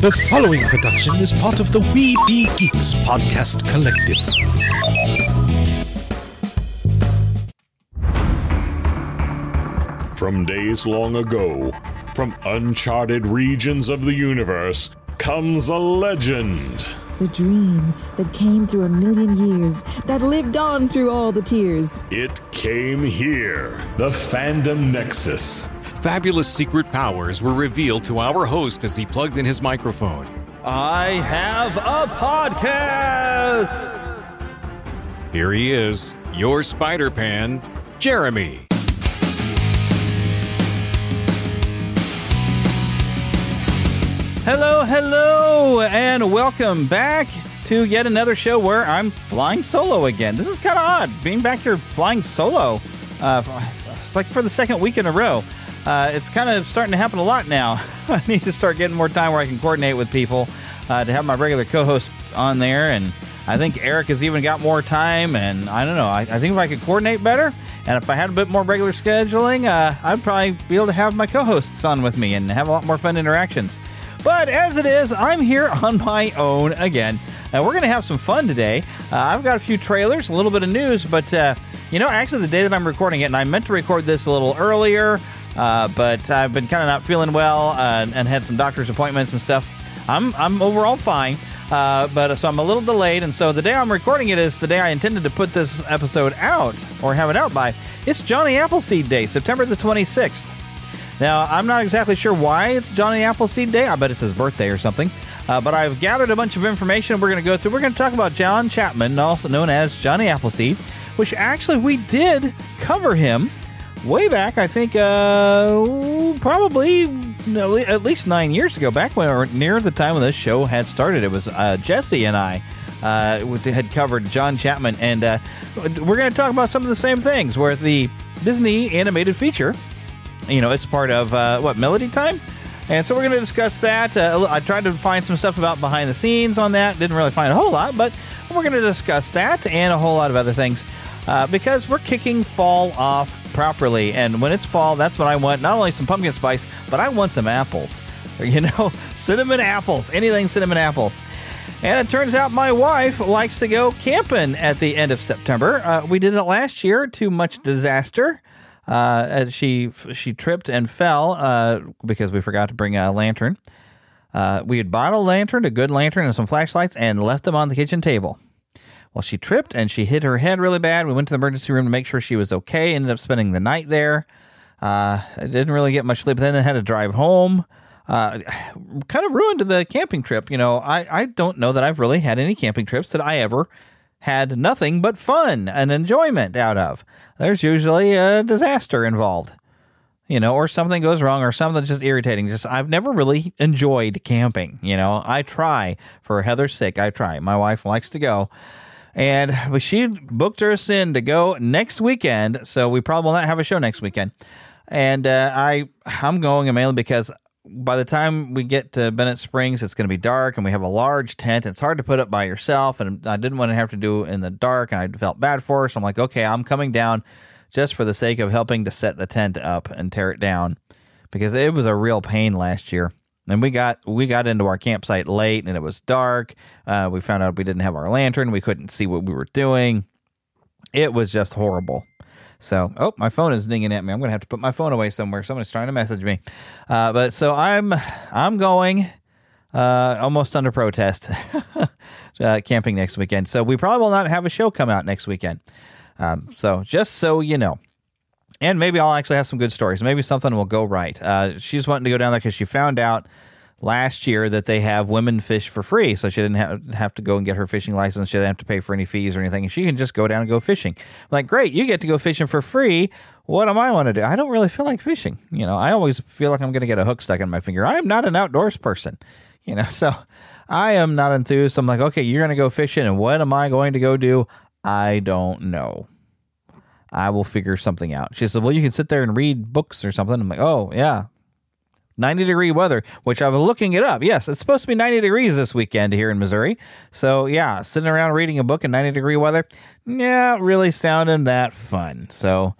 The following production is part of the We Be Geeks podcast collective. From days long ago, from uncharted regions of the universe, comes a legend. The dream that came through a million years, that lived on through all the tears. It came here, the Fandom Nexus. Fabulous secret powers were revealed to our host as he plugged in his microphone. I have a podcast! Here he is, your Spider Pan, Jeremy. Hello, hello, and welcome back to yet another show where I'm flying solo again. This is kind of odd, being back here flying solo, uh, like for the second week in a row. Uh, it's kind of starting to happen a lot now. I need to start getting more time where I can coordinate with people uh, to have my regular co-host on there, and I think Eric has even got more time. And I don't know. I, I think if I could coordinate better, and if I had a bit more regular scheduling, uh, I'd probably be able to have my co-hosts on with me and have a lot more fun interactions. But as it is, I'm here on my own again. And we're going to have some fun today. Uh, I've got a few trailers, a little bit of news, but uh, you know, actually, the day that I'm recording it, and I meant to record this a little earlier, uh, but I've been kind of not feeling well uh, and had some doctor's appointments and stuff. I'm I'm overall fine. Uh, but so I'm a little delayed, and so the day I'm recording it is the day I intended to put this episode out or have it out by. It's Johnny Appleseed Day, September the 26th. Now, I'm not exactly sure why it's Johnny Appleseed Day. I bet it's his birthday or something. Uh, but I've gathered a bunch of information we're going to go through. We're going to talk about John Chapman, also known as Johnny Appleseed, which actually we did cover him way back, I think, uh, probably at least nine years ago, back when, or near the time when this show had started. It was uh, Jesse and I. Uh, had covered John Chapman, and uh, we're going to talk about some of the same things. Where the Disney animated feature you know, it's part of uh, what Melody Time. And so we're going to discuss that. Uh, I tried to find some stuff about behind the scenes on that. Didn't really find a whole lot, but we're going to discuss that and a whole lot of other things uh, because we're kicking fall off properly. And when it's fall, that's what I want. Not only some pumpkin spice, but I want some apples. You know, cinnamon apples, anything cinnamon apples. And it turns out my wife likes to go camping at the end of September. Uh, we did it last year to much disaster. Uh, she she tripped and fell uh, because we forgot to bring a lantern. Uh, we had bought a lantern, a good lantern, and some flashlights, and left them on the kitchen table. Well, she tripped and she hit her head really bad. We went to the emergency room to make sure she was okay. Ended up spending the night there. Uh, I didn't really get much sleep. Then I had to drive home. Uh, kind of ruined the camping trip. You know, I, I don't know that I've really had any camping trips that I ever had nothing but fun and enjoyment out of. There's usually a disaster involved, you know, or something goes wrong or something just irritating. Just I've never really enjoyed camping. You know, I try for Heather's sake. I try. My wife likes to go. And she booked us in to go next weekend, so we probably will not have a show next weekend. And uh, I, I'm going mainly because by the time we get to Bennett Springs, it's going to be dark, and we have a large tent. It's hard to put up by yourself, and I didn't want to have to do it in the dark, and I felt bad for her. So I'm like, okay, I'm coming down just for the sake of helping to set the tent up and tear it down because it was a real pain last year. And we got we got into our campsite late, and it was dark. Uh, we found out we didn't have our lantern. We couldn't see what we were doing. It was just horrible. So, oh, my phone is dinging at me. I'm going to have to put my phone away somewhere. Someone's trying to message me. Uh, but so I'm I'm going uh, almost under protest uh, camping next weekend. So we probably will not have a show come out next weekend. Um, so just so you know. And maybe I'll actually have some good stories. Maybe something will go right. Uh, she's wanting to go down there because she found out last year that they have women fish for free. So she didn't have, have to go and get her fishing license. She didn't have to pay for any fees or anything. She can just go down and go fishing. I'm like, great, you get to go fishing for free. What am I want to do? I don't really feel like fishing. You know, I always feel like I'm going to get a hook stuck in my finger. I am not an outdoors person, you know, so I am not enthused. I'm like, okay, you're going to go fishing. And what am I going to go do? I don't know. I will figure something out. She said, well, you can sit there and read books or something. I'm like, oh, yeah, 90 degree weather, which I was looking it up. Yes, it's supposed to be 90 degrees this weekend here in Missouri. So, yeah, sitting around reading a book in 90 degree weather, yeah, really sounding that fun. So,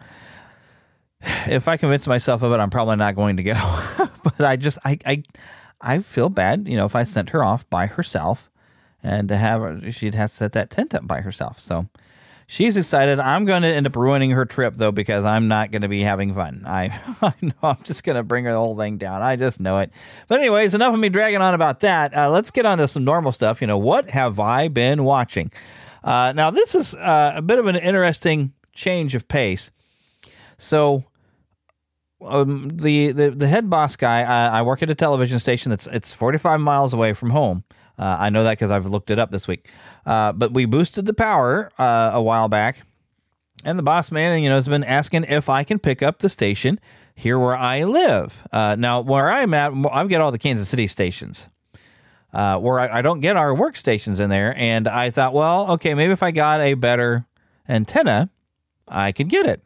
if I convince myself of it, I'm probably not going to go. but I just, I, I, I feel bad, you know, if I sent her off by herself and to have her, she'd have to set that tent up by herself. So she's excited. I'm going to end up ruining her trip though because I'm not going to be having fun. I, I know I'm just going to bring the whole thing down. I just know it. But anyways, enough of me dragging on about that. Uh, let's get on to some normal stuff. You know, what have I been watching? Uh, now this is uh, a bit of an interesting change of pace. So um, the, the the head boss guy. I, work at a television station that's it's 45 miles away from home. Uh, I know that because I've looked it up this week. Uh, but we boosted the power uh, a while back, and the boss man, you know, has been asking if I can pick up the station here where I live. Uh, now, where I'm at, I've got all the Kansas City stations. Uh, where I, I don't get our workstations in there, and I thought, well, okay, maybe if I got a better antenna, I could get it.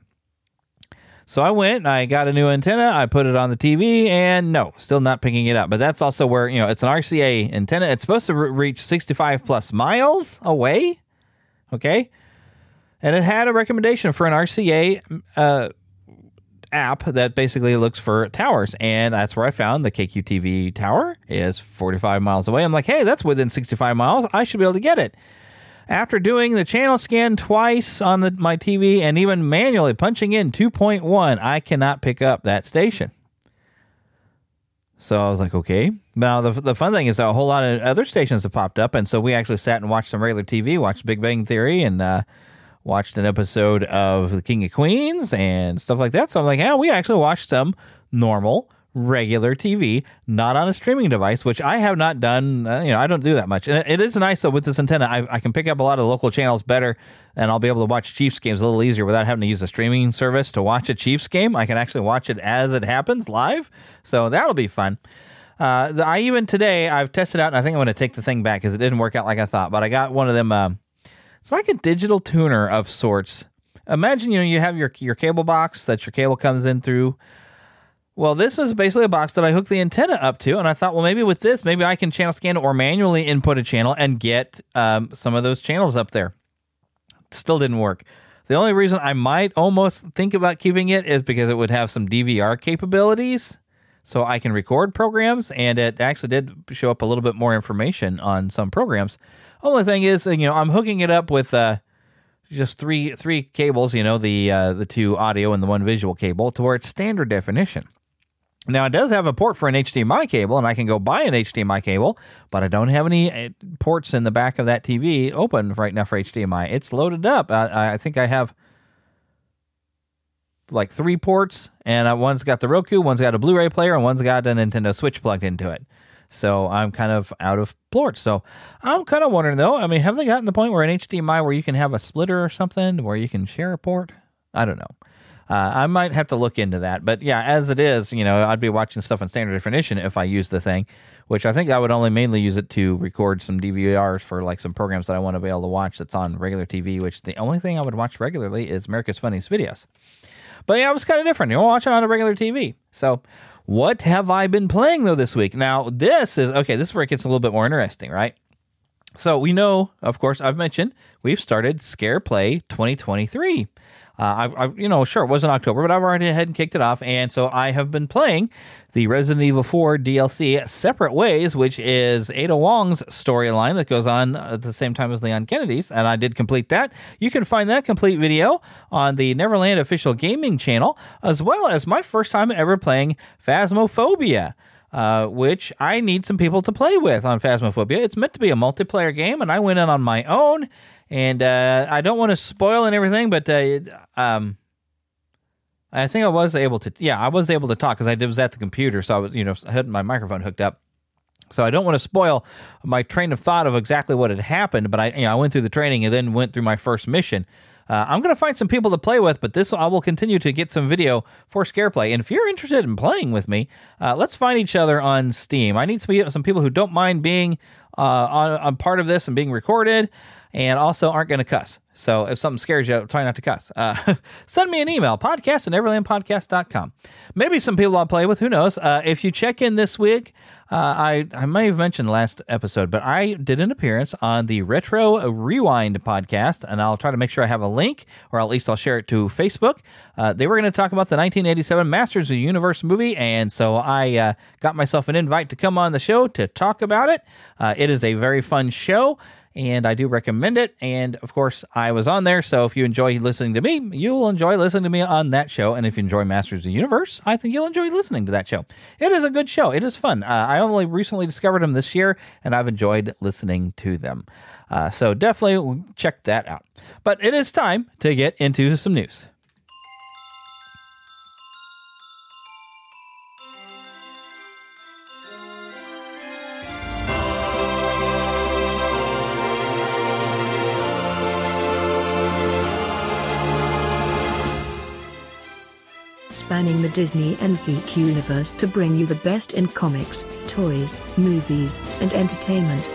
So I went, I got a new antenna, I put it on the TV, and no, still not picking it up. But that's also where, you know, it's an RCA antenna. It's supposed to re- reach 65 plus miles away. Okay. And it had a recommendation for an RCA uh, app that basically looks for towers. And that's where I found the KQTV tower is 45 miles away. I'm like, hey, that's within 65 miles. I should be able to get it. After doing the channel scan twice on the, my TV and even manually punching in 2.1, I cannot pick up that station. So I was like, okay. Now, the, the fun thing is a whole lot of other stations have popped up. And so we actually sat and watched some regular TV, watched Big Bang Theory, and uh, watched an episode of The King of Queens and stuff like that. So I'm like, yeah, we actually watched some normal regular TV, not on a streaming device, which I have not done. Uh, you know, I don't do that much. And it is nice though with this antenna. I, I, can pick up a lot of local channels better, and I'll be able to watch Chiefs games a little easier without having to use a streaming service to watch a Chiefs game. I can actually watch it as it happens live, so that'll be fun. Uh, the, I even today I've tested out, and I think I'm going to take the thing back because it didn't work out like I thought. But I got one of them. Uh, it's like a digital tuner of sorts. Imagine you know you have your your cable box that your cable comes in through well, this is basically a box that I hook the antenna up to, and I thought, well, maybe with this, maybe I can channel scan or manually input a channel and get um, some of those channels up there. Still didn't work. The only reason I might almost think about keeping it is because it would have some DVR capabilities, so I can record programs, and it actually did show up a little bit more information on some programs. Only thing is, you know, I'm hooking it up with. Uh, just three three cables, you know, the uh, the two audio and the one visual cable, to where it's standard definition. Now, it does have a port for an HDMI cable, and I can go buy an HDMI cable, but I don't have any uh, ports in the back of that TV open right now for HDMI. It's loaded up. I, I think I have like three ports, and uh, one's got the Roku, one's got a Blu ray player, and one's got a Nintendo Switch plugged into it. So I'm kind of out of ports. So I'm kind of wondering, though, I mean, have they gotten the point where an HDMI where you can have a splitter or something where you can share a port? I don't know. Uh, I might have to look into that. But yeah, as it is, you know, I'd be watching stuff in standard definition if I use the thing, which I think I would only mainly use it to record some DVRs for like some programs that I want to be able to watch that's on regular TV, which the only thing I would watch regularly is America's Funniest Videos. But yeah, it was kind of different. You know, watching on a regular TV. So, what have I been playing though this week? Now, this is okay, this is where it gets a little bit more interesting, right? So, we know, of course, I've mentioned we've started Scare Play 2023. Uh, I, I, you know, sure, it wasn't October, but I've already ahead and kicked it off, and so I have been playing the Resident Evil 4 DLC Separate Ways, which is Ada Wong's storyline that goes on at the same time as Leon Kennedy's, and I did complete that. You can find that complete video on the Neverland official gaming channel, as well as my first time ever playing Phasmophobia. Uh, which I need some people to play with on Phasmophobia. It's meant to be a multiplayer game, and I went in on my own and uh, I don't want to spoil and everything, but uh, um, I think I was able to. Yeah, I was able to talk because I was at the computer, so I was, you know, had my microphone hooked up. So I don't want to spoil my train of thought of exactly what had happened, but I, you know, I went through the training and then went through my first mission. Uh, I'm going to find some people to play with, but this I will continue to get some video for Scareplay. And if you're interested in playing with me, uh, let's find each other on Steam. I need some, some people who don't mind being uh, on, on part of this and being recorded and also aren't going to cuss. So if something scares you, try not to cuss. Uh, send me an email, podcast at neverlandpodcast.com. Maybe some people I'll play with, who knows. Uh, if you check in this week, uh, I, I may have mentioned last episode, but I did an appearance on the Retro Rewind podcast, and I'll try to make sure I have a link, or at least I'll share it to Facebook. Uh, they were going to talk about the 1987 Masters of the Universe movie, and so I uh, got myself an invite to come on the show to talk about it. Uh, it is a very fun show and I do recommend it. And of course, I was on there, so if you enjoy listening to me, you'll enjoy listening to me on that show. And if you enjoy Masters of the Universe, I think you'll enjoy listening to that show. It is a good show. It is fun. Uh, I only recently discovered them this year, and I've enjoyed listening to them. Uh, so definitely check that out. But it is time to get into some news. Spanning the Disney and geek universe to bring you the best in comics, toys, movies, and entertainment.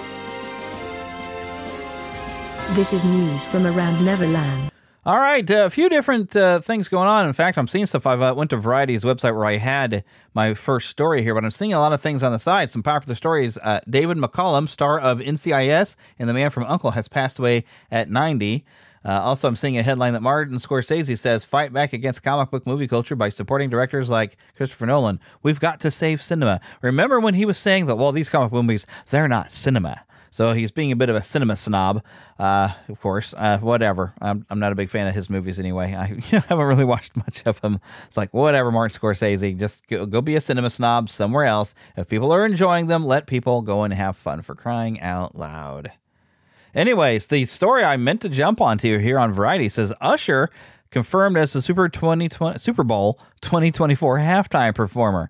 This is news from around Neverland. All right, a few different uh, things going on. In fact, I'm seeing stuff. I uh, went to Variety's website where I had my first story here, but I'm seeing a lot of things on the side. Some popular stories. Uh, David McCallum, star of NCIS and The Man from Uncle, has passed away at 90. Uh, also, I'm seeing a headline that Martin Scorsese says fight back against comic book movie culture by supporting directors like Christopher Nolan. We've got to save cinema. Remember when he was saying that, well, these comic movies, they're not cinema. So he's being a bit of a cinema snob, uh, of course. Uh, whatever. I'm, I'm not a big fan of his movies anyway. I haven't really watched much of them. It's like, whatever, Martin Scorsese. Just go, go be a cinema snob somewhere else. If people are enjoying them, let people go and have fun for crying out loud. Anyways, the story I meant to jump onto here on Variety says Usher confirmed as the Super 2020, Super Bowl 2024 halftime performer.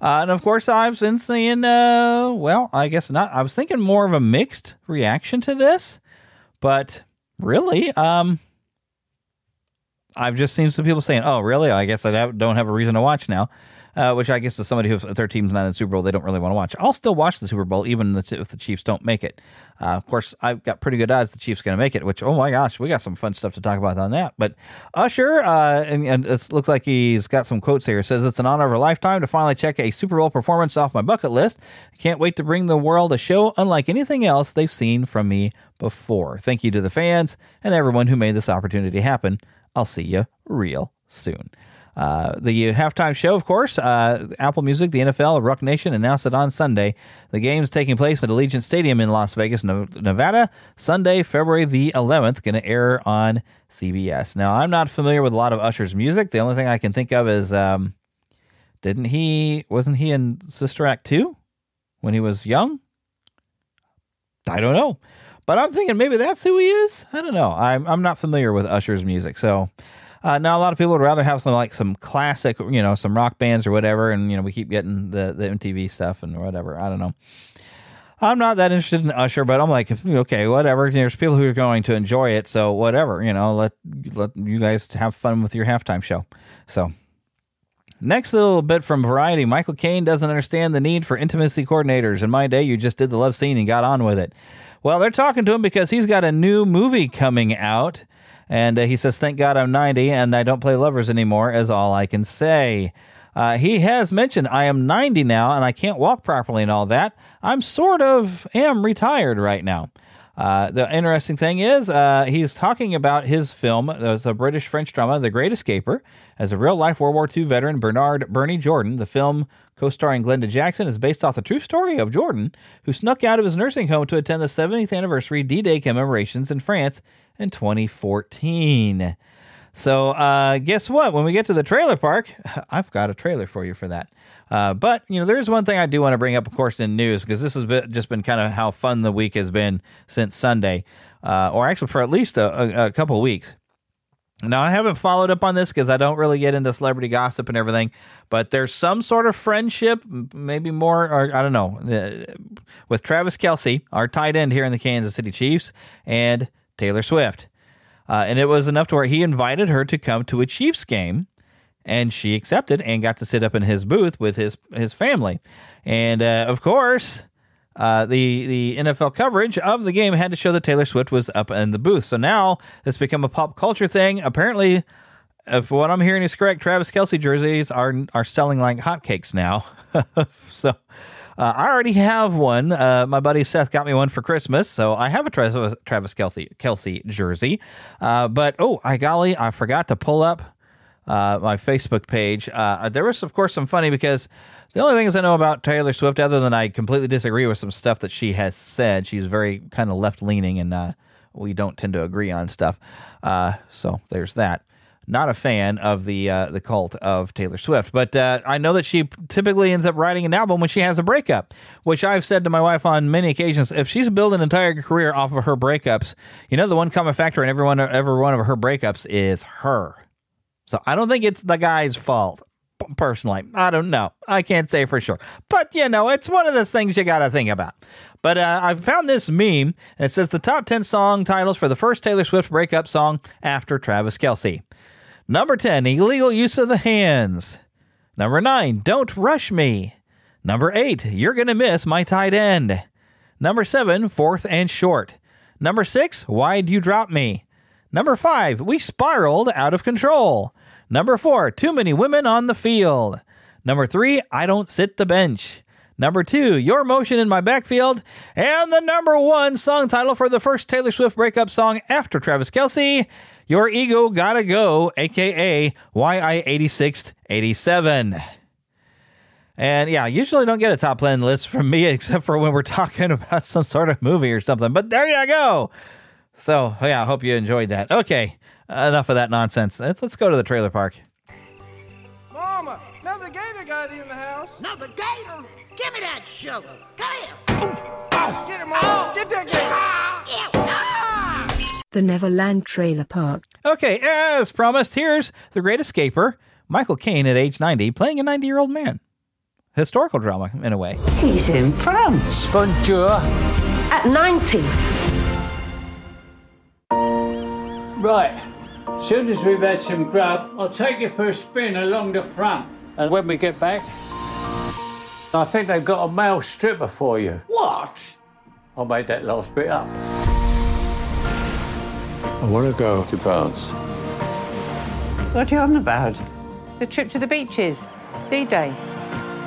Uh, and of course, I've been seeing, uh, well, I guess not. I was thinking more of a mixed reaction to this, but really, um, I've just seen some people saying, "Oh, really? I guess I don't have a reason to watch now." Uh, which I guess to somebody who's their team's not in the Super Bowl, they don't really want to watch. I'll still watch the Super Bowl even if the Chiefs don't make it. Uh, of course, I've got pretty good odds the Chiefs going to make it. Which, oh my gosh, we got some fun stuff to talk about on that. But Usher, uh, and, and it looks like he's got some quotes here. Says it's an honor of a lifetime to finally check a Super Bowl performance off my bucket list. Can't wait to bring the world a show unlike anything else they've seen from me before. Thank you to the fans and everyone who made this opportunity happen. I'll see you real soon. Uh, the halftime show, of course, uh, Apple Music, the NFL, Roc Nation announced it on Sunday. The game is taking place at Allegiant Stadium in Las Vegas, Nevada, Sunday, February the 11th. Going to air on CBS. Now, I'm not familiar with a lot of Usher's music. The only thing I can think of is, um, didn't he? Wasn't he in Sister Act 2 when he was young? I don't know. But I'm thinking maybe that's who he is. I don't know. I'm I'm not familiar with Usher's music, so uh, now, a lot of people would rather have some like some classic, you know, some rock bands or whatever, and you know, we keep getting the the MTV stuff and whatever. I don't know. I'm not that interested in Usher, but I'm like, okay, whatever. There's people who are going to enjoy it, so whatever. You know, let let you guys have fun with your halftime show. So. Next little bit from Variety Michael Caine doesn't understand the need for intimacy coordinators. In my day, you just did the love scene and got on with it. Well, they're talking to him because he's got a new movie coming out and uh, he says, Thank God I'm 90 and I don't play lovers anymore, is all I can say. Uh, he has mentioned, I am 90 now and I can't walk properly and all that. I'm sort of am retired right now. Uh, the interesting thing is, uh, he's talking about his film, it's a British French drama, The Great Escaper. As a real life World War II veteran, Bernard Bernie Jordan, the film co starring Glenda Jackson, is based off the true story of Jordan, who snuck out of his nursing home to attend the 70th anniversary D Day commemorations in France in 2014. So, uh, guess what? When we get to the trailer park, I've got a trailer for you for that. Uh, but you know, there's one thing I do want to bring up, of course, in news because this has been, just been kind of how fun the week has been since Sunday, uh, or actually for at least a, a, a couple weeks. Now, I haven't followed up on this because I don't really get into celebrity gossip and everything, but there's some sort of friendship, maybe more, or I don't know, uh, with Travis Kelce, our tight end here in the Kansas City Chiefs, and Taylor Swift. Uh, and it was enough to where he invited her to come to a Chiefs game, and she accepted and got to sit up in his booth with his his family. And uh, of course, uh, the the NFL coverage of the game had to show that Taylor Swift was up in the booth. So now it's become a pop culture thing. Apparently, if what I'm hearing is correct, Travis Kelce jerseys are are selling like hotcakes now. so. Uh, I already have one. Uh, my buddy Seth got me one for Christmas, so I have a Travis, Kelce, Kelce jersey. Uh, but oh, I golly, I forgot to pull up uh, my Facebook page. Uh, there was, of course, some funny because the only things I know about Taylor Swift, other than I completely disagree with some stuff that she has said, she's very kind of left leaning, and uh, we don't tend to agree on stuff. so there's that not a fan of the uh, the cult of Taylor Swift, but uh, I know that she typically ends up writing an album when she has a breakup, which I've said to my wife on many occasions. If she's built an entire career off of her breakups, you know the one common factor in every one every one of her breakups is her. So I don't think it's the guy's fault. Personally, I don't know. I can't say for sure, but you know, it's one of those things you got to think about. But uh, I found this meme. It says the top ten song titles for the first Taylor Swift breakup song after Travis Kelce. Number 10, illegal use of the hands. Number 9, don't rush me. Number 8, you're to miss my tight end. Number 7, fourth and short. Number 6, why'd you drop me? Number 5, we spiraled out of control. Number 4, too many women on the field. Number 3, I don't sit the bench. Number 2, your motion in my backfield. And the number 1 song title for the first Taylor Swift breakup song after Travis Kelce your ego gotta go, aka YI8687. And yeah, usually don't get a top 10 list from me except for when we're talking about some sort of movie or something. But there you go. So yeah, I hope you enjoyed that. Okay, enough of that nonsense. Let's, let's go to the trailer park. Mama, another gator got in the house. Another gator? Give me that shovel. Come here. Get him, Mama. Get that gator. The Neverland Trailer Park. Okay, as promised, here's The Great Escaper, Michael Caine at age 90, playing a 90 year old man. Historical drama, in a way. He's in France. Bonjour. At 90. Right. Soon as we've had some grub, I'll take you for a spin along the front. And when we get back, I think they've got a male stripper for you. What? I made that last bit up. I want to go to France. What are you on about? The trip to the beaches. D-Day.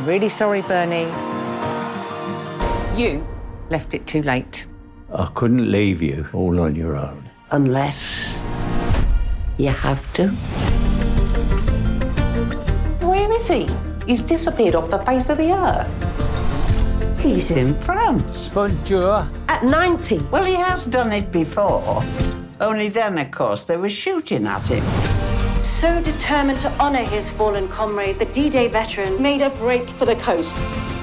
Really sorry, Bernie. You left it too late. I couldn't leave you all on your own. Unless you have to. Where is he? He's disappeared off the face of the earth. He's in France. Bonjour. At 90. Well, he has done it before. Only then, of course, they were shooting at him. So determined to honor his fallen comrade, the D-Day veteran made a break for the coast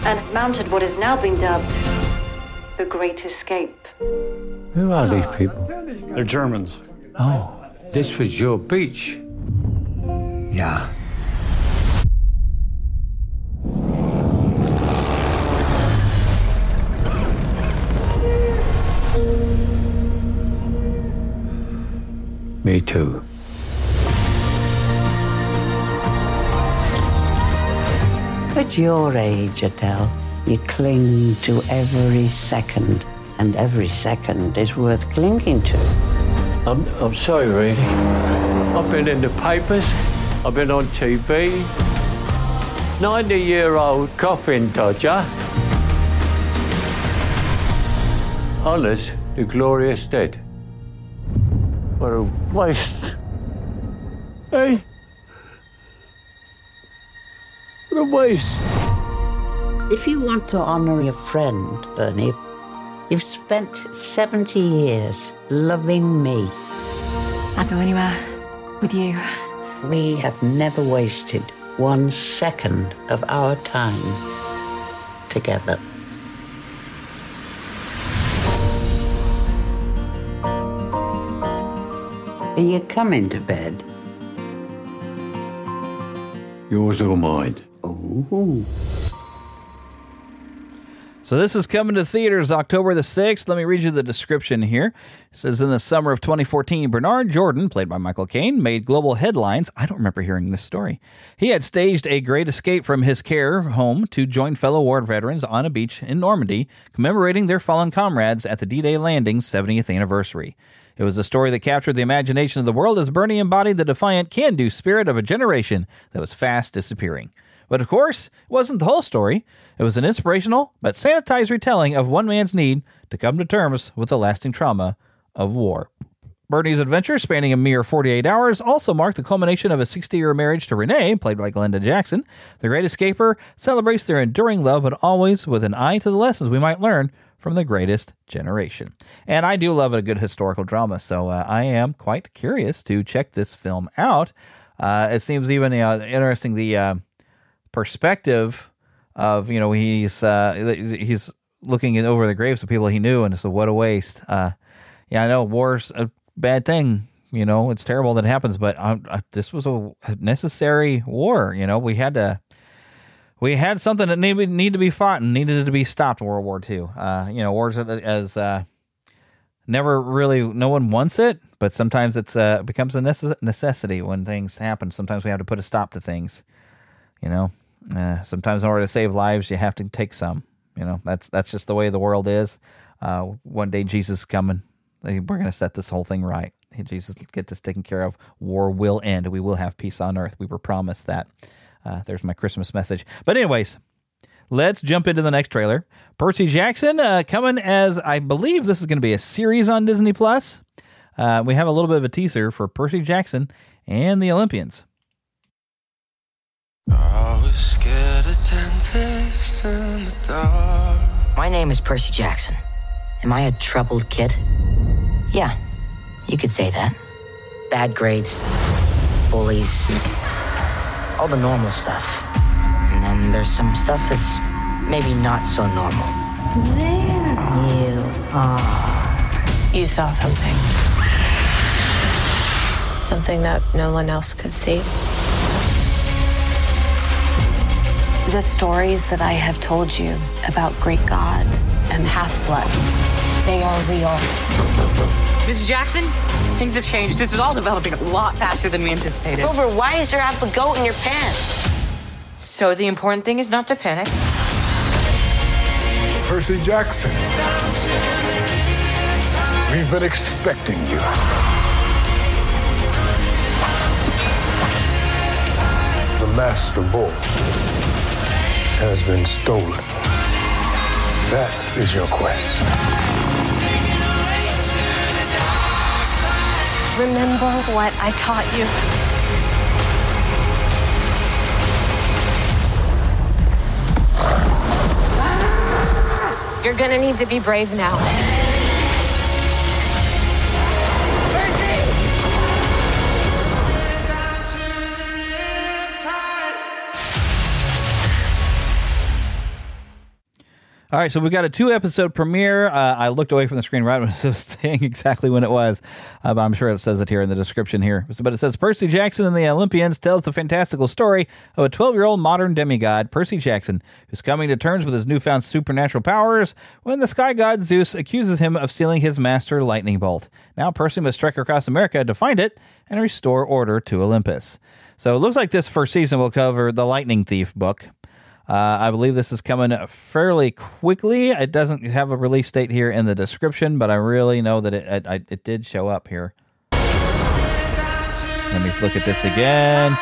and mounted what has now been dubbed the Great Escape. Who are these people? They're Germans. Oh, this was your beach. Yeah. Me too. At your age, Adele, you cling to every second, and every second is worth clinging to. I'm, I'm sorry, really. I've been in the papers, I've been on TV. 90 year old coffin dodger. Honours the glorious dead. What a waste. Hey? What a waste. If you want to honor your friend, Bernie, you've spent 70 years loving me. I'd go anywhere with you. We have never wasted one second of our time together. Are you coming to bed? Yours or mine? Ooh. So this is coming to theaters October the 6th. Let me read you the description here. It says in the summer of 2014, Bernard Jordan, played by Michael Caine, made global headlines. I don't remember hearing this story. He had staged a great escape from his care home to join fellow war veterans on a beach in Normandy, commemorating their fallen comrades at the D-Day landing's 70th anniversary. It was a story that captured the imagination of the world as Bernie embodied the defiant can-do spirit of a generation that was fast disappearing. But of course, it wasn't the whole story. It was an inspirational but sanitized retelling of one man's need to come to terms with the lasting trauma of war. Bernie's adventure, spanning a mere 48 hours, also marked the culmination of a 60 year marriage to Renee, played by Glenda Jackson. The Great Escaper celebrates their enduring love, but always with an eye to the lessons we might learn from the greatest generation. And I do love a good historical drama, so uh, I am quite curious to check this film out. Uh, it seems even uh, interesting the uh, perspective of you know he's uh, he's looking over the graves of people he knew, and it's a what a waste. Uh, yeah, I know war's a bad thing. You know, it's terrible that it happens, but um, uh, this was a necessary war. You know, we had to we had something that needed need to be fought and needed to be stopped. World War II. Uh, you know, wars as uh, never really no one wants it, but sometimes it's uh, becomes a necess- necessity when things happen. Sometimes we have to put a stop to things. You know, uh, sometimes in order to save lives, you have to take some. You know, that's that's just the way the world is. Uh, one day Jesus is coming. We're going to set this whole thing right. Jesus get this taken care of. War will end. We will have peace on earth. We were promised that. Uh, there's my Christmas message. But anyways, let's jump into the next trailer. Percy Jackson uh, coming as I believe this is going to be a series on Disney Plus. Uh, we have a little bit of a teaser for Percy Jackson and the Olympians. I was scared of dentists in the dark. My name is Percy Jackson. Am I a troubled kid? Yeah, you could say that. Bad grades, bullies, all the normal stuff. And then there's some stuff that's maybe not so normal. There you are. You saw something. Something that no one else could see. The stories that I have told you about Greek gods and half bloods, they are real. Mrs. Jackson, things have changed. This is all developing a lot faster than we anticipated. Grover, why is there half a goat in your pants? So the important thing is not to panic. Percy Jackson. We've been expecting you. The Master Bolt has been stolen. That is your quest. Remember what I taught you. You're gonna need to be brave now. All right, so we've got a two episode premiere. Uh, I looked away from the screen right when it was saying exactly when it was, uh, but I'm sure it says it here in the description here. But it says Percy Jackson and the Olympians tells the fantastical story of a 12 year old modern demigod, Percy Jackson, who's coming to terms with his newfound supernatural powers when the sky god Zeus accuses him of stealing his master lightning bolt. Now Percy must trek across America to find it and restore order to Olympus. So it looks like this first season will cover the Lightning Thief book. Uh, I believe this is coming fairly quickly. It doesn't have a release date here in the description, but I really know that it it, it did show up here. Let me look at this again.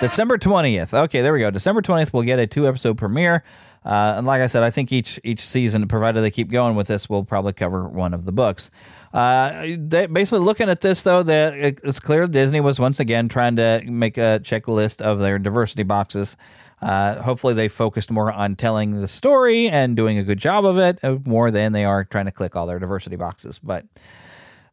December twentieth. Okay, there we go. December twentieth, we'll get a two episode premiere. Uh, and like I said, I think each each season, provided they keep going with this, we'll probably cover one of the books. Uh, they, basically, looking at this though, that it's clear Disney was once again trying to make a checklist of their diversity boxes. Uh, hopefully, they focused more on telling the story and doing a good job of it uh, more than they are trying to click all their diversity boxes. But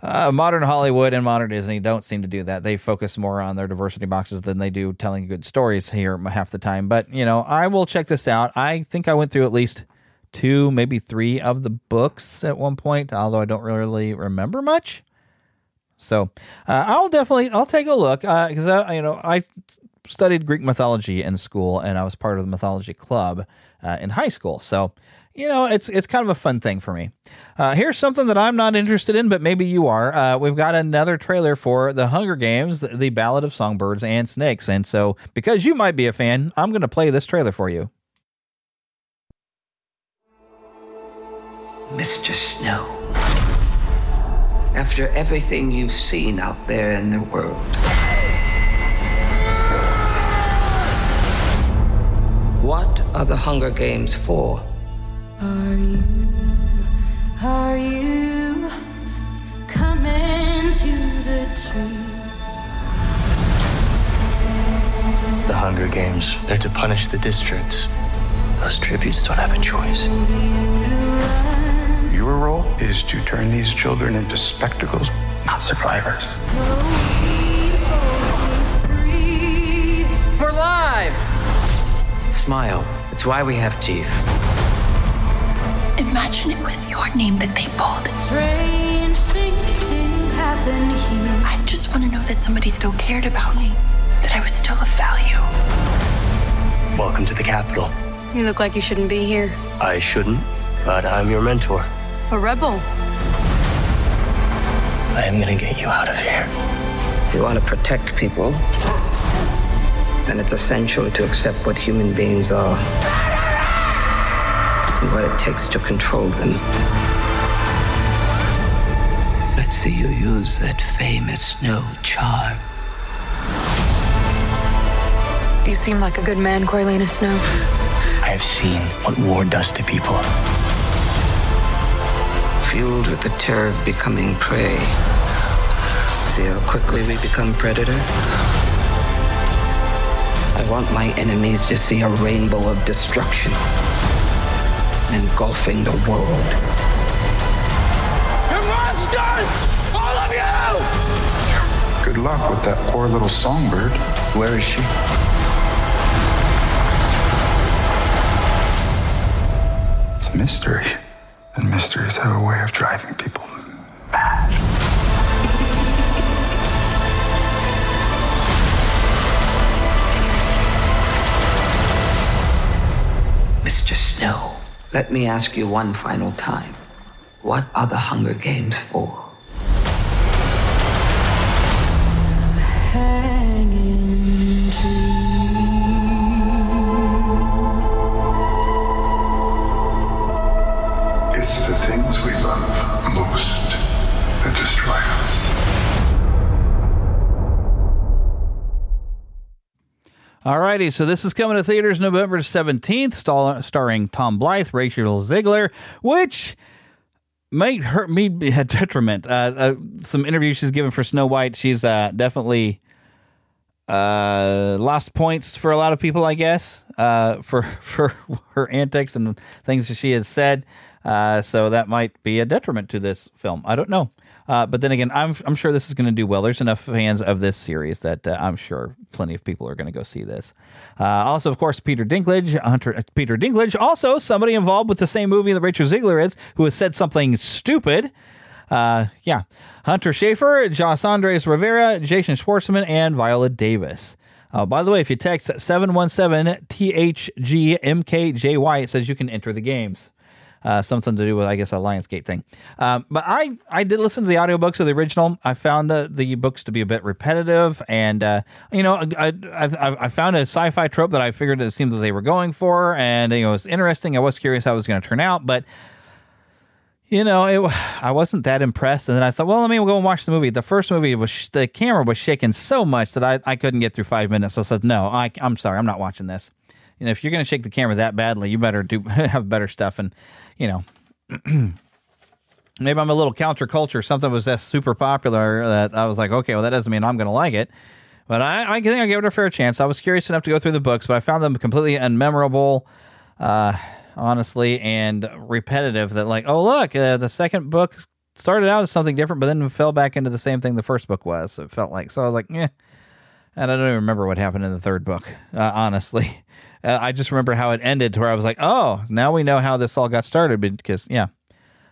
uh, modern Hollywood and modern Disney don't seem to do that. They focus more on their diversity boxes than they do telling good stories here half the time. But, you know, I will check this out. I think I went through at least two, maybe three of the books at one point, although I don't really remember much. So uh, I'll definitely I'll take a look because uh, you know I studied Greek mythology in school, and I was part of the mythology club uh, in high school. So, you know, it's it's kind of a fun thing for me. Uh, here's something that I'm not interested in, but maybe you are. Uh, we've got another trailer for The Hunger Games, The Ballad of Songbirds and Snakes. And so, because you might be a fan, I'm going to play this trailer for you. Mr. Snow, after everything you've seen out there in the world, what are the Hunger Games for? Are you, are you coming to the tree? The Hunger Games, they're to punish the districts. Those tributes don't have a choice. Your role is to turn these children into spectacles, not survivors. We're live! Smile. It's why we have teeth. Imagine it was your name that they pulled. Strange things didn't happen here. I just want to know that somebody still cared about me, that I was still of value. Welcome to the capital. You look like you shouldn't be here. I shouldn't, but I'm your mentor. A rebel. I am gonna get you out of here. You want to protect people, then it's essential to accept what human beings are and what it takes to control them. Let's see you use that famous snow charm. You seem like a good man, Coriolanus Snow. I have seen what war does to people. Fueled with the terror of becoming prey. See how quickly we become predator? I want my enemies to see a rainbow of destruction engulfing the world. You're monsters! All of you! Good luck with that poor little songbird. Where is she? It's a mystery. And mysteries have a way of driving people Mr. Snow, let me ask you one final time. What are the Hunger Games for? Alrighty, so this is coming to theaters November 17th, star- starring Tom Blyth, Rachel Zegler, which might hurt me a detriment. Uh, uh, some interviews she's given for Snow White, she's uh, definitely uh, lost points for a lot of people, I guess, uh, for for her antics and things that she has said. Uh, so that might be a detriment to this film. I don't know. Uh, but then again, I'm I'm sure this is going to do well. There's enough fans of this series that uh, I'm sure plenty of people are going to go see this. Uh, also, of course, Peter Dinklage, Hunter Peter Dinklage, also somebody involved with the same movie that Rachel Zegler is, who has said something stupid. Uh, yeah, Hunter Schafer, Josh Andrés Rivera, Jason Schwartzman, and Viola Davis. Uh, by the way, if you text 717 THGMKJY, it says you can enter the games. Uh, something to do with, I guess, a Lionsgate thing. Um, but I, I did listen to the audiobooks of the original. I found the, the books to be a bit repetitive. And, uh, you know, I, I, I found a sci fi trope that I figured it seemed that they were going for. And, you know, it was interesting. I was curious how it was going to turn out. But, you know, it, I wasn't that impressed. And then I thought, well, let me go and watch the movie. The first movie was the camera was shaking so much that I, I couldn't get through five minutes. I said, no, I, I'm sorry, I'm not watching this. You know, if you're going to shake the camera that badly, you better do have better stuff. And you know, maybe I'm a little counterculture. Something was that super popular that I was like, okay, well, that doesn't mean I'm going to like it. But I, I think I gave it a fair chance. I was curious enough to go through the books, but I found them completely unmemorable. Uh, honestly, and repetitive. That like, oh look, uh, the second book started out as something different, but then fell back into the same thing the first book was. It felt like so. I was like, yeah. And I don't even remember what happened in the third book, uh, honestly. Uh, I just remember how it ended, to where I was like, oh, now we know how this all got started. Because yeah,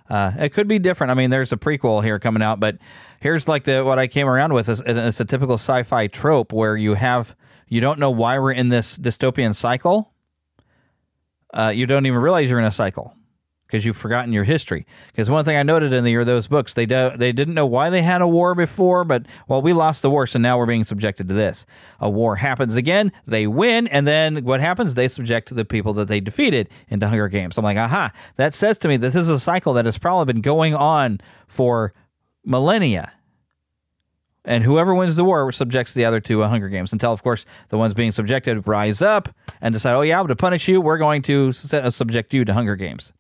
uh, it could be different. I mean, there's a prequel here coming out, but here's like the what I came around with is it's a typical sci-fi trope where you have you don't know why we're in this dystopian cycle. Uh, you don't even realize you're in a cycle. Because you've forgotten your history. Because one thing I noted in the year those books, they do, they didn't know why they had a war before, but well, we lost the war, so now we're being subjected to this. A war happens again, they win, and then what happens? They subject the people that they defeated into Hunger Games. I'm like, aha, that says to me that this is a cycle that has probably been going on for millennia and whoever wins the war subjects the other to a Hunger Games until, of course, the ones being subjected rise up and decide, oh, yeah, to punish you, we're going to subject you to Hunger Games.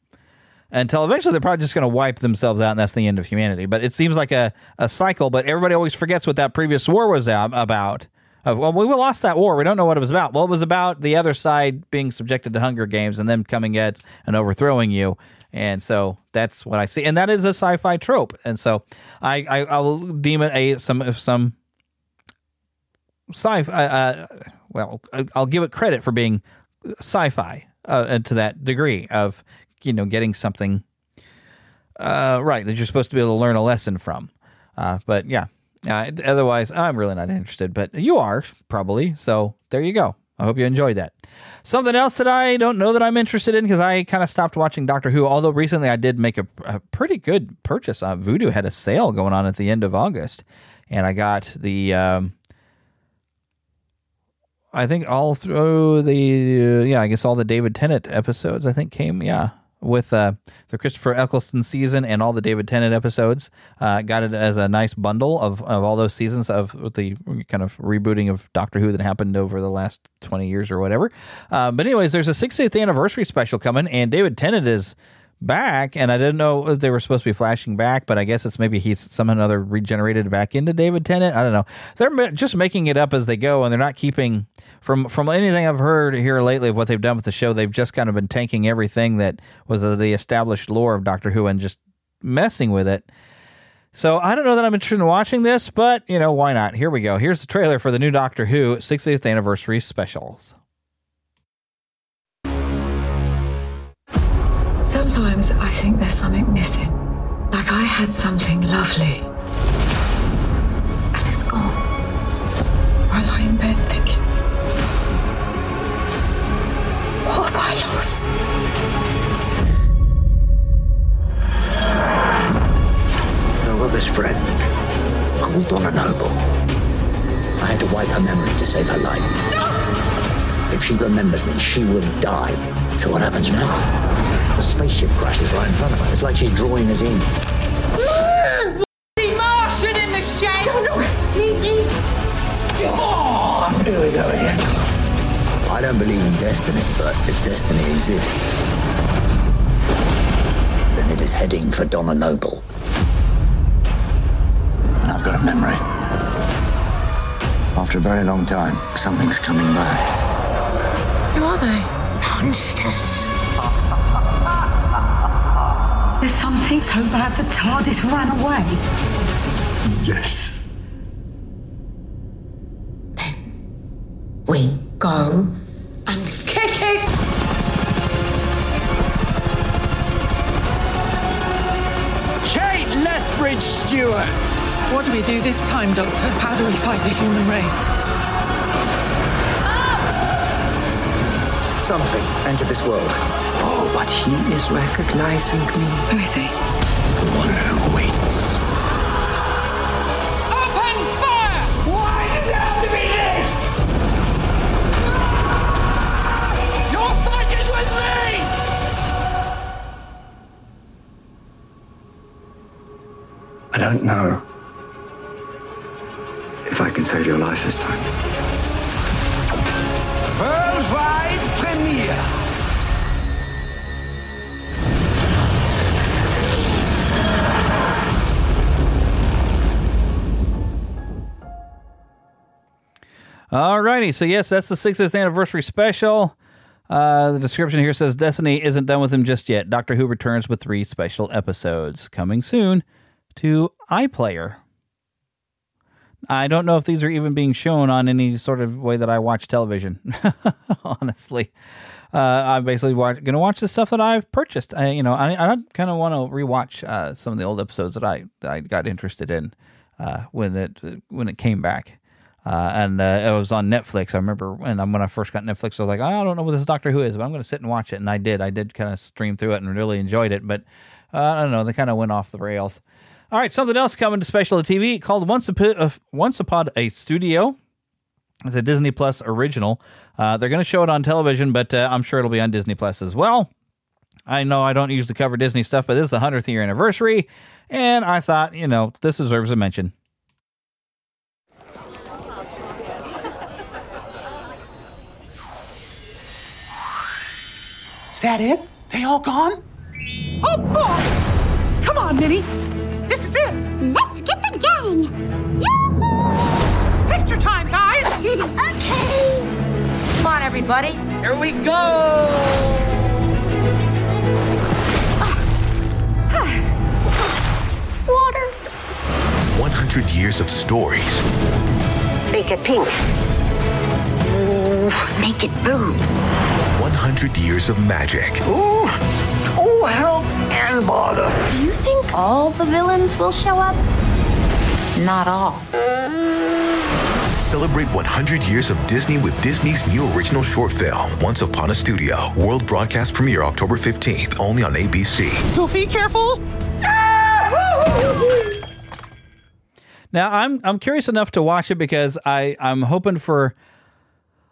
Until eventually they're probably just going to wipe themselves out, and that's the end of humanity. But it seems like a, a cycle, but everybody always forgets what that previous war was about. Of, well, we lost that war. We don't know what it was about. Well, it was about the other side being subjected to Hunger Games and them coming at and overthrowing you. And so that's what I see, and that is a sci-fi trope. And so I I, I will deem it a some of some sci. Uh, uh, well, I'll give it credit for being sci-fi uh, to that degree of you know getting something uh, right that you're supposed to be able to learn a lesson from. Uh, but yeah, uh, otherwise, I'm really not interested. But you are probably. So there you go. I hope you enjoyed that. Something else that I don't know that I'm interested in because I kind of stopped watching Doctor Who. Although recently I did make a, a pretty good purchase. Uh, Vudu had a sale going on at the end of August, and I got the. Um, I think all through the uh, yeah, I guess all the David Tennant episodes I think came yeah with uh, the Christopher Eccleston season and all the David Tennant episodes. Uh, got it as a nice bundle of, of all those seasons of with the kind of rebooting of Doctor Who that happened over the last 20 years or whatever. Uh, but, anyways, there's a 60th anniversary special coming, and David Tennant is back, and I didn't know if they were supposed to be flashing back, but I guess it's maybe he's somehow another regenerated back into David Tennant. I don't know. They're just making it up as they go, and they're not keeping from from anything I've heard here lately of what they've done with the show. They've just kind of been tanking everything that was the established lore of Doctor Who and just messing with it. So I don't know that I'm interested in watching this, but you know why not? Here we go. Here's the trailer for the new Doctor Who 60th anniversary specials. Sometimes I think there's something missing. Like I had something lovely. And it's gone. I lie in bed thinking, what have I lost? I've got this friend called Donna Noble. I had to wipe her memory to save her life. If she remembers me, she will die. So what happens next? The spaceship crashes right in front of her. It's like she's drawing us in. The Martian in the shade! Don't look! Me, me! Come on! Here we go again. I don't believe in destiny, but if destiny exists, then it is heading for Donna Noble. And I've got a memory. After a very long time, something's coming back. Who are they? Monsters. There's something so bad the TARDIS ran away. Yes. Then we go and kick it! Kate Lethbridge Stewart! What do we do this time, Doctor? How do we fight the human race? Something entered this world. Oh, but he is recognizing me. Who is he? The one who Alrighty, so yes, that's the 60th anniversary special. Uh, the description here says Destiny isn't done with him just yet. Doctor Who returns with three special episodes coming soon to iPlayer. I don't know if these are even being shown on any sort of way that I watch television. Honestly, uh, I'm basically going to watch the stuff that I've purchased. I, you know, I, I kind of want to rewatch uh, some of the old episodes that I that I got interested in uh, when it when it came back. Uh, and uh, it was on Netflix. I remember when, when I first got Netflix, I was like, I don't know what this Doctor Who is, but I'm going to sit and watch it. And I did. I did kind of stream through it and really enjoyed it. But uh, I don't know, they kind of went off the rails. All right, something else coming to special TV called Once, Upon, uh, Once Upon a Studio. It's a Disney Plus original. Uh, they're going to show it on television, but uh, I'm sure it'll be on Disney Plus as well. I know I don't usually cover Disney stuff, but this is the 100th year anniversary, and I thought, you know, this deserves a mention. That it? They all gone? Oh boy! Come on, Minnie. This is it. Let's get the gang. Yoo-hoo! Picture time, guys. okay. Come on, everybody. Here we go. Water. 100 years of stories. Make it pink. Make it blue. 100 years of magic. Ooh. Oh, help and bother. Do you think all the villains will show up? Not all. Celebrate 100 years of Disney with Disney's new original short film, Once Upon a Studio. World broadcast premiere October 15th, only on ABC. Goofy, careful. Now I'm I'm curious enough to watch it because I I'm hoping for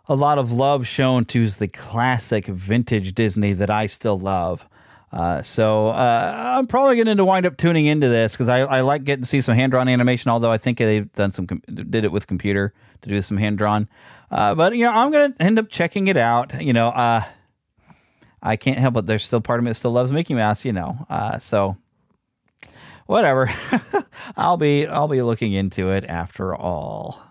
a lot of love shown to the classic vintage Disney that I still love. Uh, so uh, I'm probably going to wind up tuning into this because I, I like getting to see some hand drawn animation. Although I think they've done some com- did it with computer to do some hand drawn. Uh, but you know I'm going to end up checking it out. You know uh, I can't help it. There's still part of me that still loves Mickey Mouse. You know uh, so whatever. I'll be I'll be looking into it after all.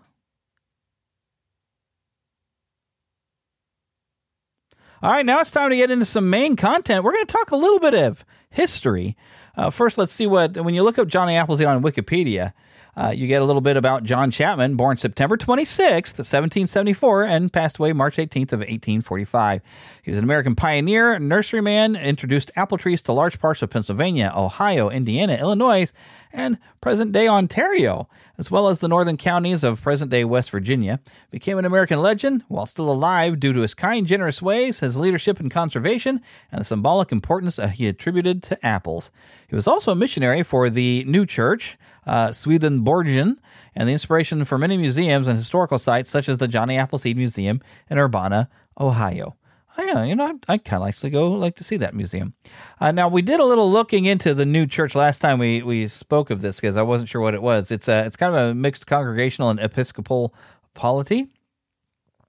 All right, now it's time to get into some main content. We're going to talk a little bit of history. Uh, first, let's see what when you look up Johnny Appleseed on Wikipedia. Uh, you get a little bit about John Chapman, born September 26th, 1774, and passed away March 18th of 1845. He was an American pioneer, nurseryman, introduced apple trees to large parts of Pennsylvania, Ohio, Indiana, Illinois, and present-day Ontario, as well as the northern counties of present-day West Virginia. Became an American legend while still alive due to his kind, generous ways, his leadership in conservation, and the symbolic importance he attributed to apples. He was also a missionary for the New Church, uh, Swedenborgian, and the inspiration for many museums and historical sites such as the Johnny Appleseed Museum in Urbana, Ohio. Oh, yeah, you know, I, I kind of actually go like to see that museum. Uh, now, we did a little looking into the new church last time we, we spoke of this because I wasn't sure what it was. It's a, it's kind of a mixed congregational and episcopal polity.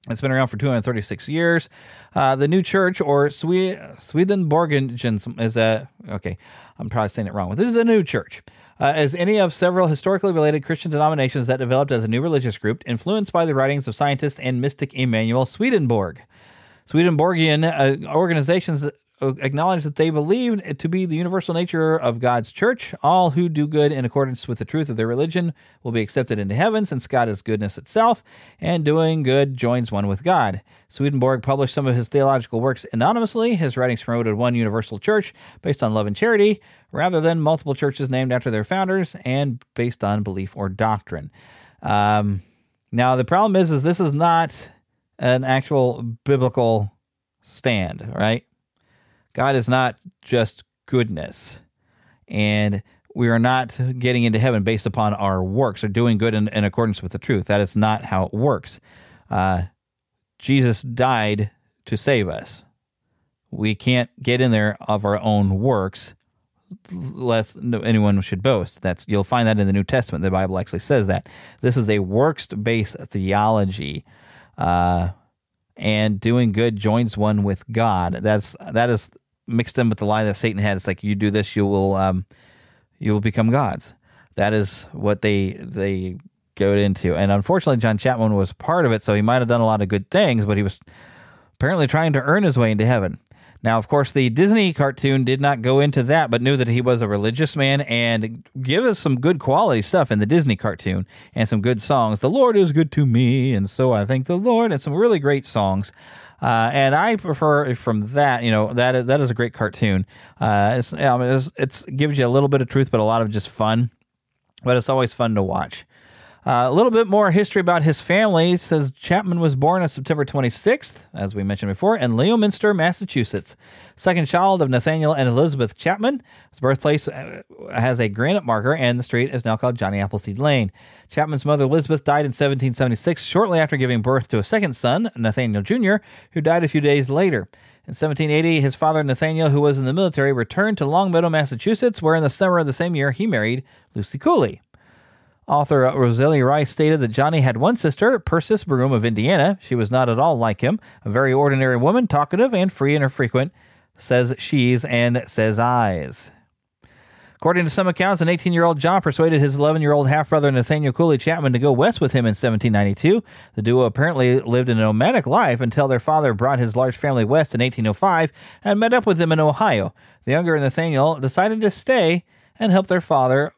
It's been around for 236 years. Uh, the new church, or Swe- Swedenborgian, is a okay. I'm probably saying it wrong. But this is a new church. Uh, as any of several historically related Christian denominations that developed as a new religious group, influenced by the writings of scientist and mystic Emanuel Swedenborg. Swedenborgian uh, organizations acknowledge that they believe to be the universal nature of God's church. All who do good in accordance with the truth of their religion will be accepted into heaven, since God is goodness itself, and doing good joins one with God. Swedenborg published some of his theological works anonymously. His writings promoted one universal church based on love and charity, rather than multiple churches named after their founders and based on belief or doctrine. Um, now, the problem is, is this is not an actual biblical stand, right? God is not just goodness. And we are not getting into heaven based upon our works or doing good in, in accordance with the truth. That is not how it works. Uh, Jesus died to save us. We can't get in there of our own works, lest anyone should boast. That's you'll find that in the New Testament. The Bible actually says that this is a works-based theology. Uh, and doing good joins one with God. That's that is mixed in with the lie that Satan had. It's like you do this, you will um, you will become gods. That is what they they go into. And unfortunately, John Chapman was part of it, so he might have done a lot of good things, but he was apparently trying to earn his way into heaven. Now, of course, the Disney cartoon did not go into that, but knew that he was a religious man and give us some good quality stuff in the Disney cartoon and some good songs. The Lord is good to me, and so I thank the Lord, and some really great songs. Uh, and I prefer from that, you know, that is, that is a great cartoon. Uh, it's, I mean, it's, it's gives you a little bit of truth, but a lot of just fun. But it's always fun to watch. Uh, a little bit more history about his family says Chapman was born on September 26th, as we mentioned before, in Leominster, Massachusetts. Second child of Nathaniel and Elizabeth Chapman. His birthplace uh, has a granite marker, and the street is now called Johnny Appleseed Lane. Chapman's mother Elizabeth died in 1776, shortly after giving birth to a second son, Nathaniel Jr., who died a few days later. In 1780, his father Nathaniel, who was in the military, returned to Longmeadow, Massachusetts, where in the summer of the same year he married Lucy Cooley. Author Rosalie Rice stated that Johnny had one sister, Persis Broom of Indiana. She was not at all like him, a very ordinary woman, talkative and free in her frequent says she's and says I's. According to some accounts, an 18 year old John persuaded his 11 year old half brother Nathaniel Cooley Chapman to go west with him in 1792. The duo apparently lived a nomadic life until their father brought his large family west in 1805 and met up with them in Ohio. The younger Nathaniel decided to stay and help their father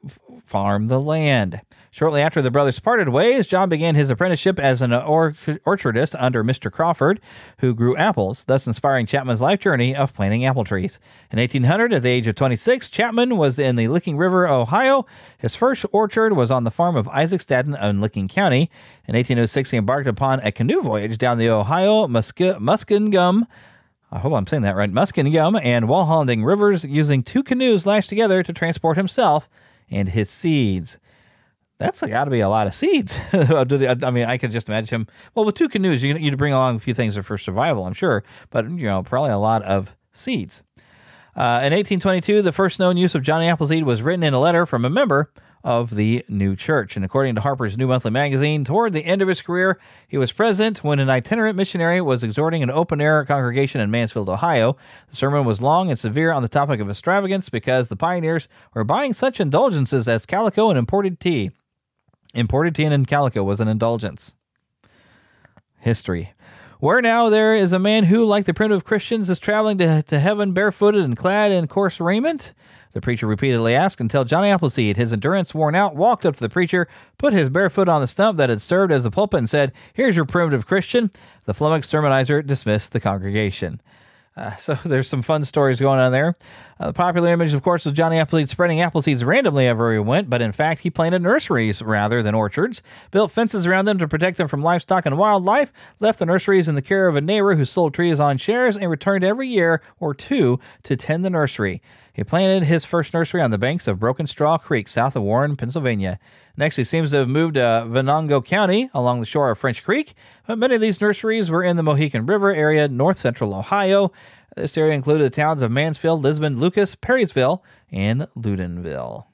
farm the land. Shortly after the brothers parted ways, John began his apprenticeship as an or- orchardist under Mr. Crawford, who grew apples, thus inspiring Chapman's life journey of planting apple trees. In 1800, at the age of 26, Chapman was in the Licking River, Ohio. His first orchard was on the farm of Isaac Stadden in Licking County. In 1806, he embarked upon a canoe voyage down the Ohio Musk- Muskingum. I hope I'm saying that right. Muskingum and Walhonding rivers using two canoes lashed together to transport himself and his seeds. That's got to be a lot of seeds. I mean, I could just imagine him. Well, with two canoes, you you bring along a few things for survival, I'm sure, but you know, probably a lot of seeds. Uh, in 1822, the first known use of Johnny Appleseed was written in a letter from a member of the new church. And according to Harper's New Monthly Magazine, toward the end of his career, he was present when an itinerant missionary was exhorting an open air congregation in Mansfield, Ohio. The sermon was long and severe on the topic of extravagance because the pioneers were buying such indulgences as calico and imported tea. Imported tea and calico was an indulgence. History. Where now there is a man who, like the primitive Christians, is traveling to, to heaven barefooted and clad in coarse raiment? The preacher repeatedly asked until Johnny Appleseed, his endurance worn out, walked up to the preacher, put his bare foot on the stump that had served as a pulpit, and said, Here's your primitive Christian. The flummoxed sermonizer dismissed the congregation. Uh, so there's some fun stories going on there. Uh, the popular image, of course, was Johnny Appleseed spreading apple seeds randomly everywhere he went, but in fact, he planted nurseries rather than orchards, built fences around them to protect them from livestock and wildlife, left the nurseries in the care of a neighbor who sold trees on shares, and returned every year or two to tend the nursery. He planted his first nursery on the banks of Broken Straw Creek, south of Warren, Pennsylvania. Next, he seems to have moved to Venango County along the shore of French Creek, but many of these nurseries were in the Mohican River area, north central Ohio. This area included the towns of Mansfield, Lisbon, Lucas, Perrysville, and Loudonville.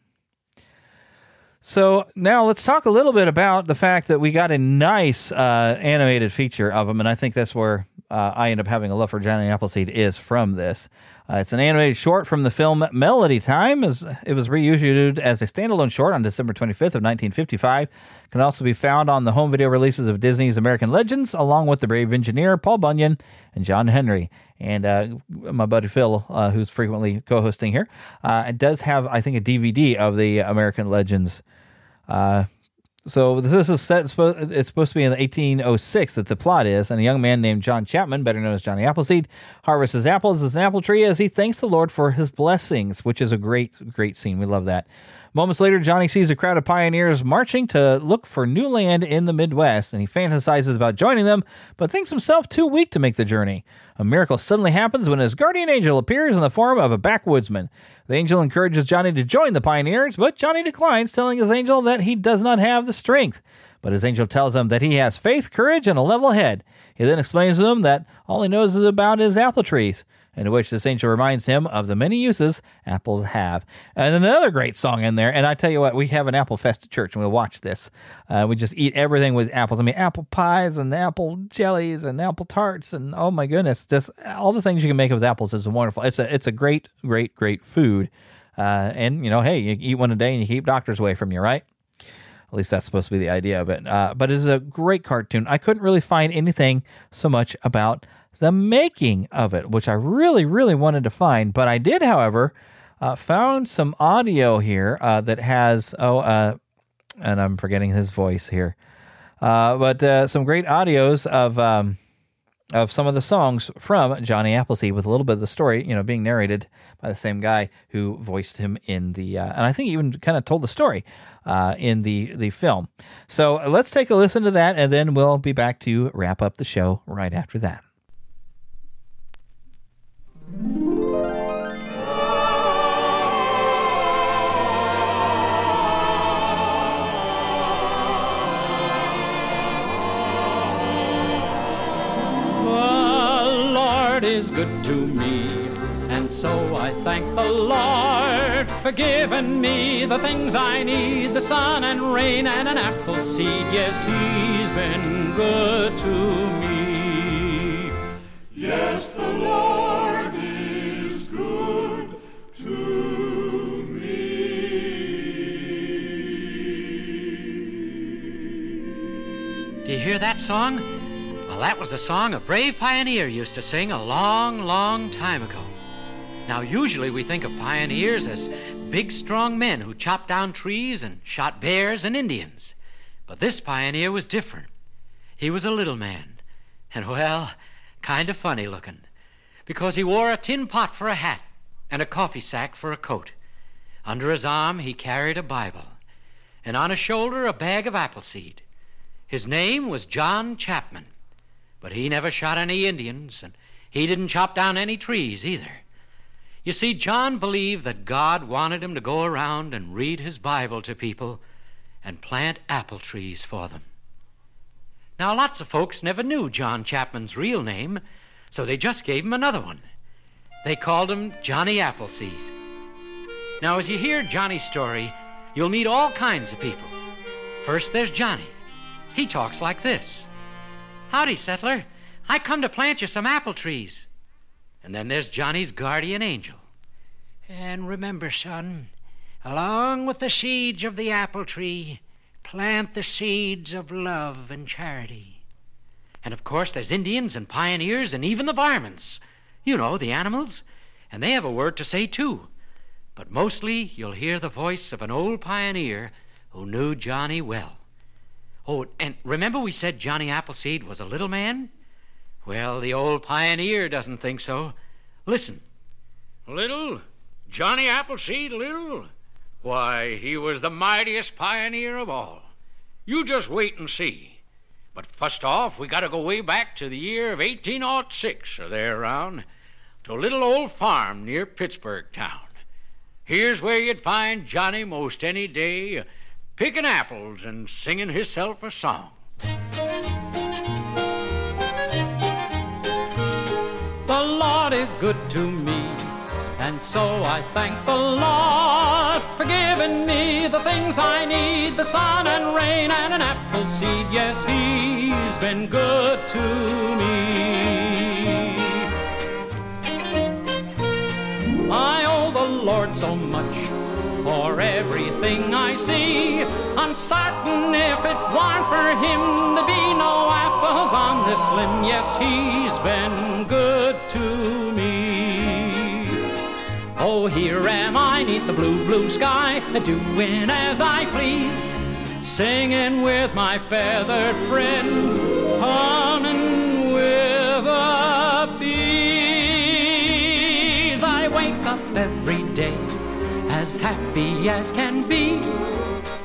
So now let's talk a little bit about the fact that we got a nice uh, animated feature of him, and I think that's where uh, I end up having a love for Johnny Appleseed is from this. Uh, it's an animated short from the film Melody Time. It was reissued as a standalone short on December 25th of 1955. It can also be found on the home video releases of Disney's American Legends, along with The Brave Engineer, Paul Bunyan, and John Henry. And uh, my buddy Phil, uh, who's frequently co-hosting here, uh, does have, I think, a DVD of the American Legends uh, so this is set. It's supposed to be in 1806 that the plot is, and a young man named John Chapman, better known as Johnny Appleseed, harvests his apples as an apple tree as he thanks the Lord for his blessings, which is a great, great scene. We love that. Moments later, Johnny sees a crowd of pioneers marching to look for new land in the Midwest, and he fantasizes about joining them, but thinks himself too weak to make the journey. A miracle suddenly happens when his guardian angel appears in the form of a backwoodsman. The angel encourages Johnny to join the pioneers, but Johnny declines, telling his angel that he does not have the strength. But his angel tells him that he has faith, courage, and a level head. He then explains to him that all he knows is about his apple trees in which this angel reminds him of the many uses apples have. And another great song in there. And I tell you what, we have an apple fest at church and we'll watch this. Uh, we just eat everything with apples. I mean, apple pies and apple jellies and apple tarts and oh my goodness, just all the things you can make with apples is wonderful. It's a it's a great, great, great food. Uh, and you know, hey, you eat one a day and you keep doctors away from you, right? At least that's supposed to be the idea of it. Uh, but it's a great cartoon. I couldn't really find anything so much about the making of it, which I really, really wanted to find. But I did, however, uh, found some audio here uh, that has, oh, uh, and I'm forgetting his voice here, uh, but uh, some great audios of um, of some of the songs from Johnny Appleseed with a little bit of the story, you know, being narrated by the same guy who voiced him in the, uh, and I think even kind of told the story uh, in the the film. So let's take a listen to that, and then we'll be back to wrap up the show right after that. Is good to me, and so I thank the Lord for giving me the things I need the sun and rain and an apple seed. Yes, He's been good to me. Yes, the Lord hear that song? Well, that was a song a brave pioneer used to sing a long, long time ago. Now, usually we think of pioneers as big, strong men who chopped down trees and shot bears and Indians. But this pioneer was different. He was a little man, and well, kind of funny looking, because he wore a tin pot for a hat and a coffee sack for a coat. Under his arm, he carried a Bible, and on his shoulder, a bag of apple seed. His name was John Chapman, but he never shot any Indians, and he didn't chop down any trees either. You see, John believed that God wanted him to go around and read his Bible to people and plant apple trees for them. Now, lots of folks never knew John Chapman's real name, so they just gave him another one. They called him Johnny Appleseed. Now, as you hear Johnny's story, you'll meet all kinds of people. First, there's Johnny. He talks like this Howdy, settler. I come to plant you some apple trees. And then there's Johnny's guardian angel. And remember, son, along with the seeds of the apple tree, plant the seeds of love and charity. And of course, there's Indians and pioneers and even the varmints. You know, the animals. And they have a word to say, too. But mostly, you'll hear the voice of an old pioneer who knew Johnny well. Oh, and remember we said Johnny Appleseed was a little man? Well, the old pioneer doesn't think so. Listen. Little? Johnny Appleseed Little? Why, he was the mightiest pioneer of all. You just wait and see. But first off, we gotta go way back to the year of 1806 or there around, to a little old farm near Pittsburgh town. Here's where you'd find Johnny most any day, picking apples and singing hisself a song. The Lord is good to me, and so I thank the Lord for giving me the things I need the sun and rain and an apple seed. Yes, He's been good to me. I owe the Lord so much for everything I see. I'm certain if it weren't for Him, there'd be no apples on this limb. Yes, He's been good to me. Oh, here am I neath the blue, blue sky, doing as I please, singing with my feathered friends, humming happy as can be.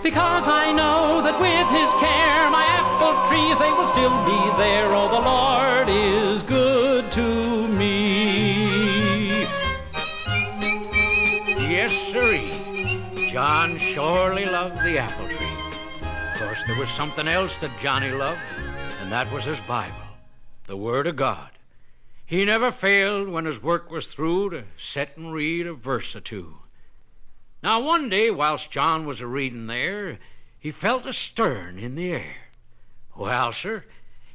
Because I know that with his care, my apple trees, they will still be there. Oh, the Lord is good to me. Yes, sirree. John surely loved the apple tree. Of course, there was something else that Johnny loved, and that was his Bible, the Word of God. He never failed when his work was through to set and read a verse or two. Now, one day, whilst John was a reading there, he felt a stirring in the air. Well, sir,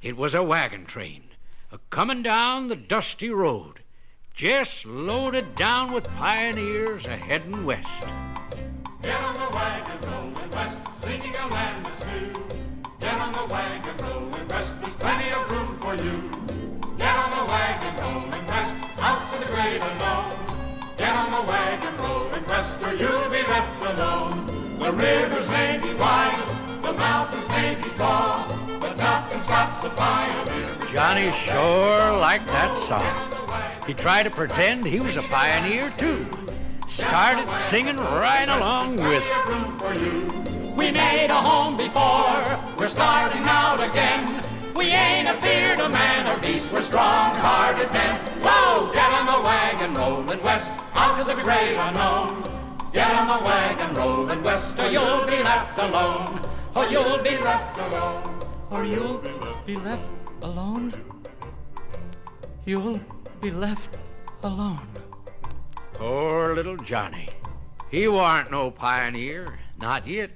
it was a wagon train a comin' down the dusty road, just loaded down with pioneers a headin' west. Get on the wagon rolling west, singing a land that's new. Get on the wagon rolling west, there's plenty of room for you. Get on the wagon rolling west, out to the great unknown. Get on the wagon rolling west, or you'll be left alone. The rivers may be wide, the mountains may be tall, but nothing stops a pioneer. Johnny sure liked that song. He tried to pretend he was a pioneer too. Started singing right along with. We made a home before, we're starting out again. We ain't afeard of man or beast, we're strong-hearted men. So get on the wagon rolling west, out to the great unknown. Get on the wagon rolling west, or you'll be left alone. Or you'll be left alone. Or you'll be left alone. You'll be left alone. Poor little Johnny. He warn't no pioneer, not yet.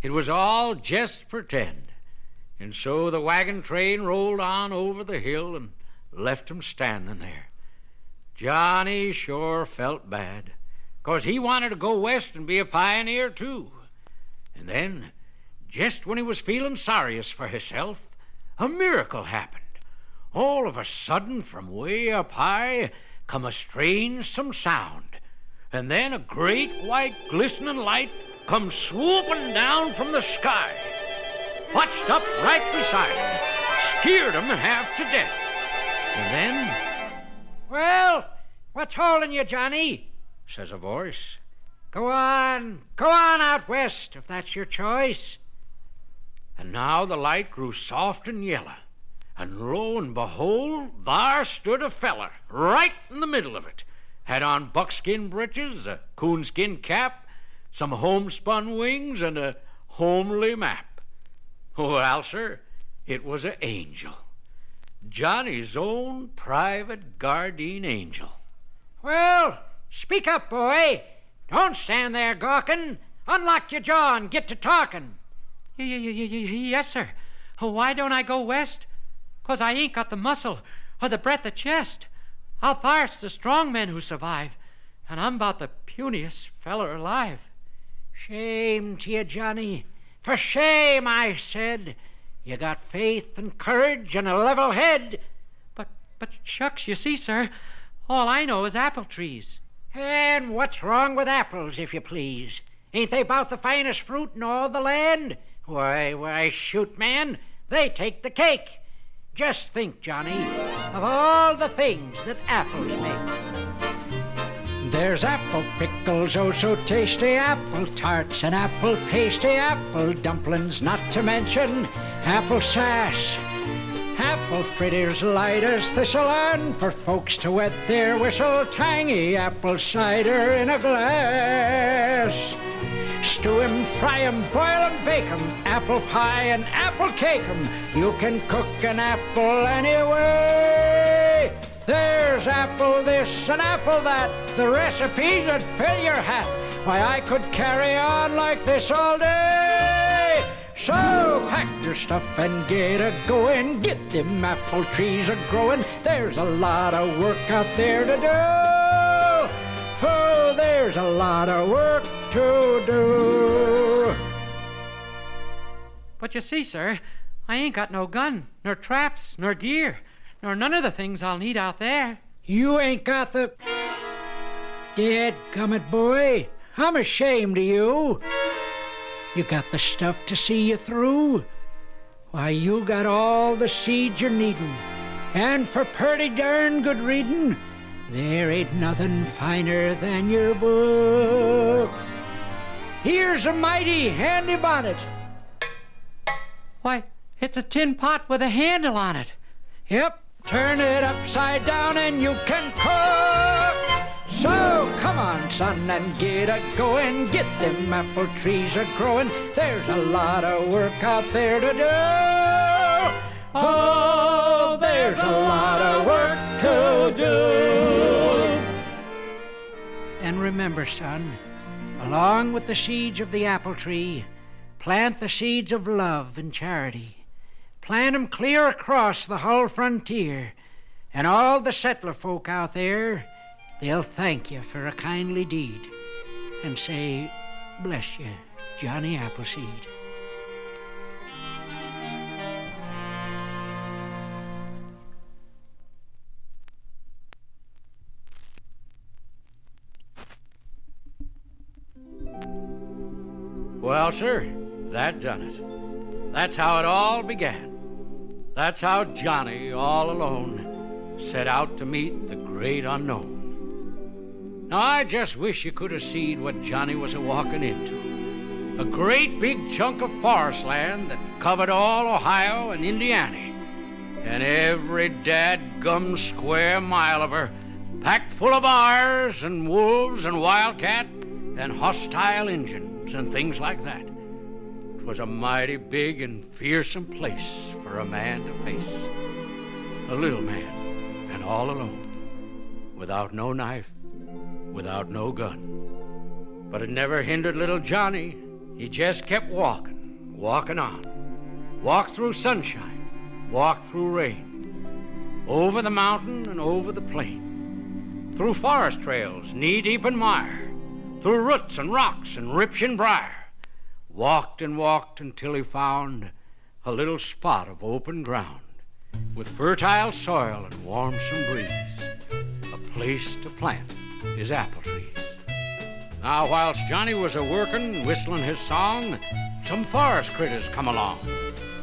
It was all just pretend. And so the wagon train rolled on over the hill and left him standing there. Johnny sure felt bad, 'cause he wanted to go west and be a pioneer too. And then, just when he was feeling sorriest for himself, a miracle happened. All of a sudden, from way up high, come a strange some sound, and then a great white glistening light come swooping down from the sky, fetched up right beside him, scared him half to death. And then, Well, what's holding you, Johnny? says a voice, Go on, go on out west if that's your choice. and now the light grew soft and yellow, and lo and behold, there stood a feller right in the middle of it. Had on buckskin breeches, a coonskin cap, some homespun wings, and a homely map. Well, sir, it was a angel. Johnny's own private guardian angel. Well, speak up, boy. Don't stand there gawking. Unlock your jaw and get to talking. Y- y- y- y- y- yes, sir. Oh, Why don't I go west? 'Cause I ain't got the muscle or the breadth of chest. Out there's the strong men who survive, and I'm about the puniest feller alive. Shame to you, Johnny. For shame, I said. You got faith and courage and a level head. But, but shucks, you see, sir, all I know is apple trees. And what's wrong with apples, if you please? Ain't they about the finest fruit in all the land? Why, why, shoot, man, they take the cake. Just think, Johnny, of all the things that apples make. There's apple pickles, oh so tasty, apple tarts and apple pasty, apple dumplings, not to mention apple sass. Apple fritters light as thistle and for folks to wet their whistle, tangy apple cider in a glass. Stew 'em, fry 'em, boil 'em, bake 'em, apple pie and apple cake 'em. You can cook an apple anyway. There's apple this and apple that, the recipes that fill your hat. Why, I could carry on like this all day. So pack your stuff and get a going. Get them apple trees a growing. There's a lot of work out there to do. Oh, there's a lot of work to do. But you see, sir, I ain't got no gun, nor traps, nor gear, nor none of the things I'll need out there. You ain't got the. Dead gummit, boy. I'm ashamed of you. You got the stuff to see you through. Why, you got all the seeds you're needin'. And for pretty darn good readin', there ain't nothing finer than your book. Here's a mighty handy bonnet. Why, it's a tin pot with a handle on it. Yep, turn it upside down and you can cook. So come on, son, and get a going. Get them apple trees a growing. There's a lot of work out there to do. Oh, there's a lot of work to do. And remember, son, along with the seeds of the apple tree, plant the seeds of love and charity. Plant 'em clear across the whole frontier, and all the settler folk out there, they'll thank you for a kindly deed and say, Bless you, Johnny Appleseed. Well, sir, that done it. That's how it all began. That's how Johnny, all alone, set out to meet the great unknown. Now, I just wish you could have seen what Johnny was a walking into. A great big chunk of forest land that covered all Ohio and Indiana, and every dadgum square mile of her packed full of bars and wolves and wildcat and hostile Injuns and things like that. It was a mighty big and fearsome place for a man to face. A little man, and all alone, without no knife, without no gun. But it never hindered little Johnny. He just kept walking, walking on. Walked through sunshine, walked through rain, over the mountain and over the plain, through forest trails knee deep in mire, through roots and rocks and rips and briar. Walked and walked until he found a little spot of open ground with fertile soil and warmsome breeze, a place to plant his apple trees. Now, whilst Johnny was a workin', whistling his song, some forest critters come along.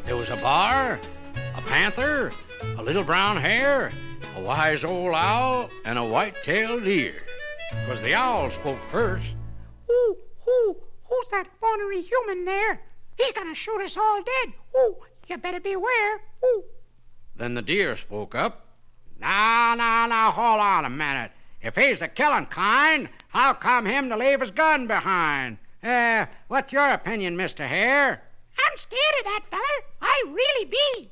There was a bar, a panther, a little brown hare, a wise old owl, and a white-tailed deer. 'Twas the owl spoke first. Ooh, ooh, who's that ornery human there? He's gonna shoot us all dead. Ooh, you better beware. Ooh. Then the deer spoke up. Now, now, now, hold on a minute. If he's the killing kind, how come him to leave his gun behind? Uh, what's your opinion, Mr. Hare? I'm scared of that feller. I really be.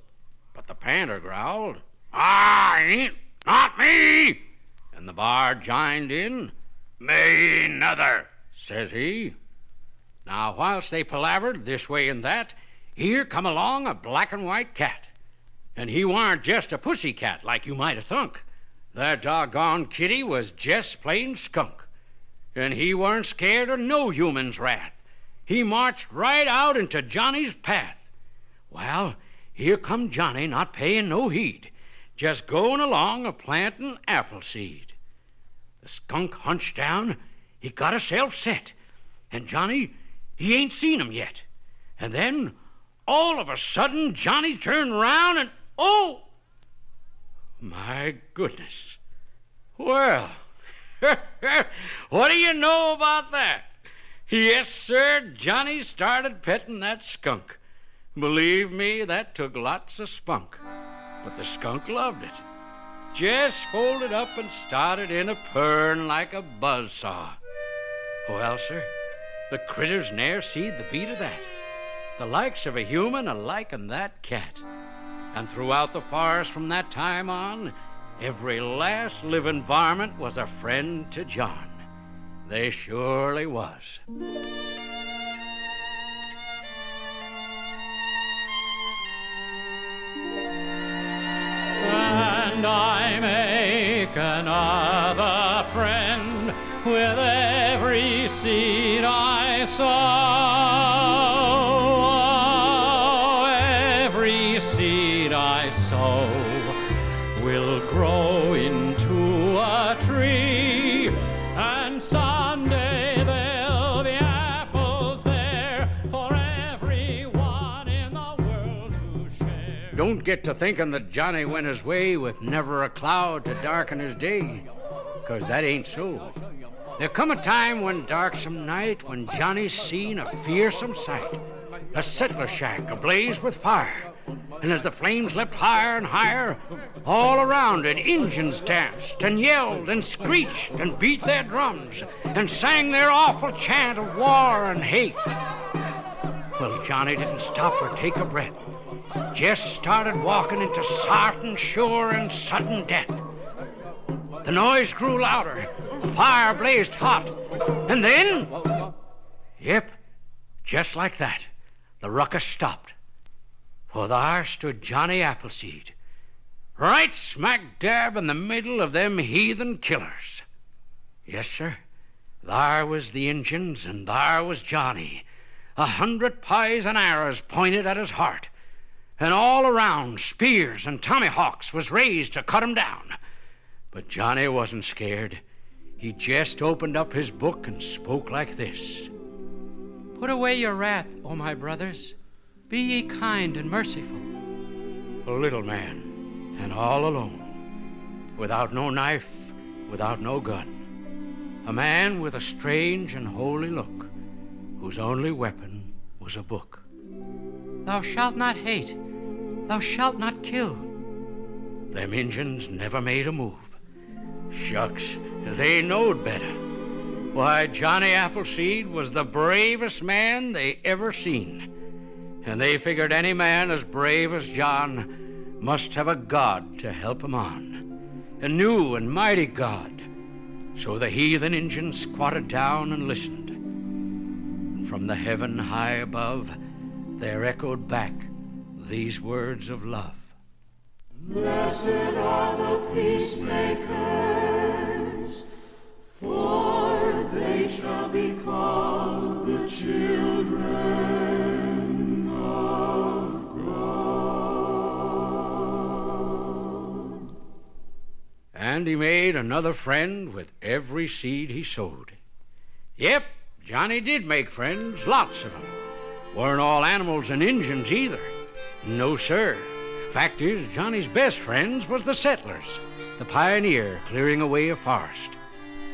But the panther growled. I ain't. Not me. And the bard joined in. Me neither, says he. Now, whilst they palavered this way and that, here come along a black and white cat. And he warn't just a pussy cat like you might have thunk. That doggone kitty was just plain skunk. And he warn't scared of no human's wrath. He marched right out into Johnny's path. Well, here come Johnny not paying no heed, just going along a planting apple seed. The skunk hunched down, he got himself set, and Johnny, he ain't seen him yet. And then, all of a sudden, Johnny turned round and, oh! My goodness. Well, what do you know about that? Yes, sir, Johnny started petting that skunk. Believe me, that took lots of spunk. But the skunk loved it. Just folded up and started in a purring like a buzzsaw. Well, sir, the critters ne'er seed the beat of that. The likes of a human a liking that cat. And throughout the forest from that time on, every last living varmint was a friend to John. They surely was. And I make another friend with every seed I sow. Get to thinking that Johnny went his way with never a cloud to darken his day, 'cause that ain't so. There come a time when darksome night when Johnny seen a fearsome sight. A settler shack ablaze with fire. And as the flames leapt higher and higher, all around it Injuns danced and yelled and screeched and beat their drums and sang their awful chant of war and hate. Well, Johnny didn't stop or take a breath. Just started walking into sartin sure and sudden death. The noise grew louder, the fire blazed hot, and then. Yep, just like that, the ruckus stopped. For there stood Johnny Appleseed, right smack dab in the middle of them heathen killers. Yes, sir, there was the Injuns, and there was Johnny, a hundred pies and arrows pointed at his heart, and all around spears and tomahawks was raised to cut him down. But Johnny wasn't scared. He just opened up his book and spoke like this Put away your wrath, O my brothers. Be ye kind and merciful. a little man, and all alone, without no knife, without no gun. A man with a strange and holy look, whose only weapon was a book. Thou shalt not hate, thou shalt not kill. Them Injuns never made a move. Shucks, they knowed better. Why, Johnny Appleseed was the bravest man they ever seen. And they figured any man as brave as John must have a God to help him on. A new and mighty God. So the heathen Injuns squatted down and listened. And from the heaven high above, there echoed back these words of love. Blessed are the peacemakers, for they shall be called the children of God. And he made another friend with every seed he sowed. Yep, Johnny did make friends, lots of them. Weren't all animals and Injuns either. No, sir. Fact is, Johnny's best friends was the settlers, the pioneer clearing away a forest.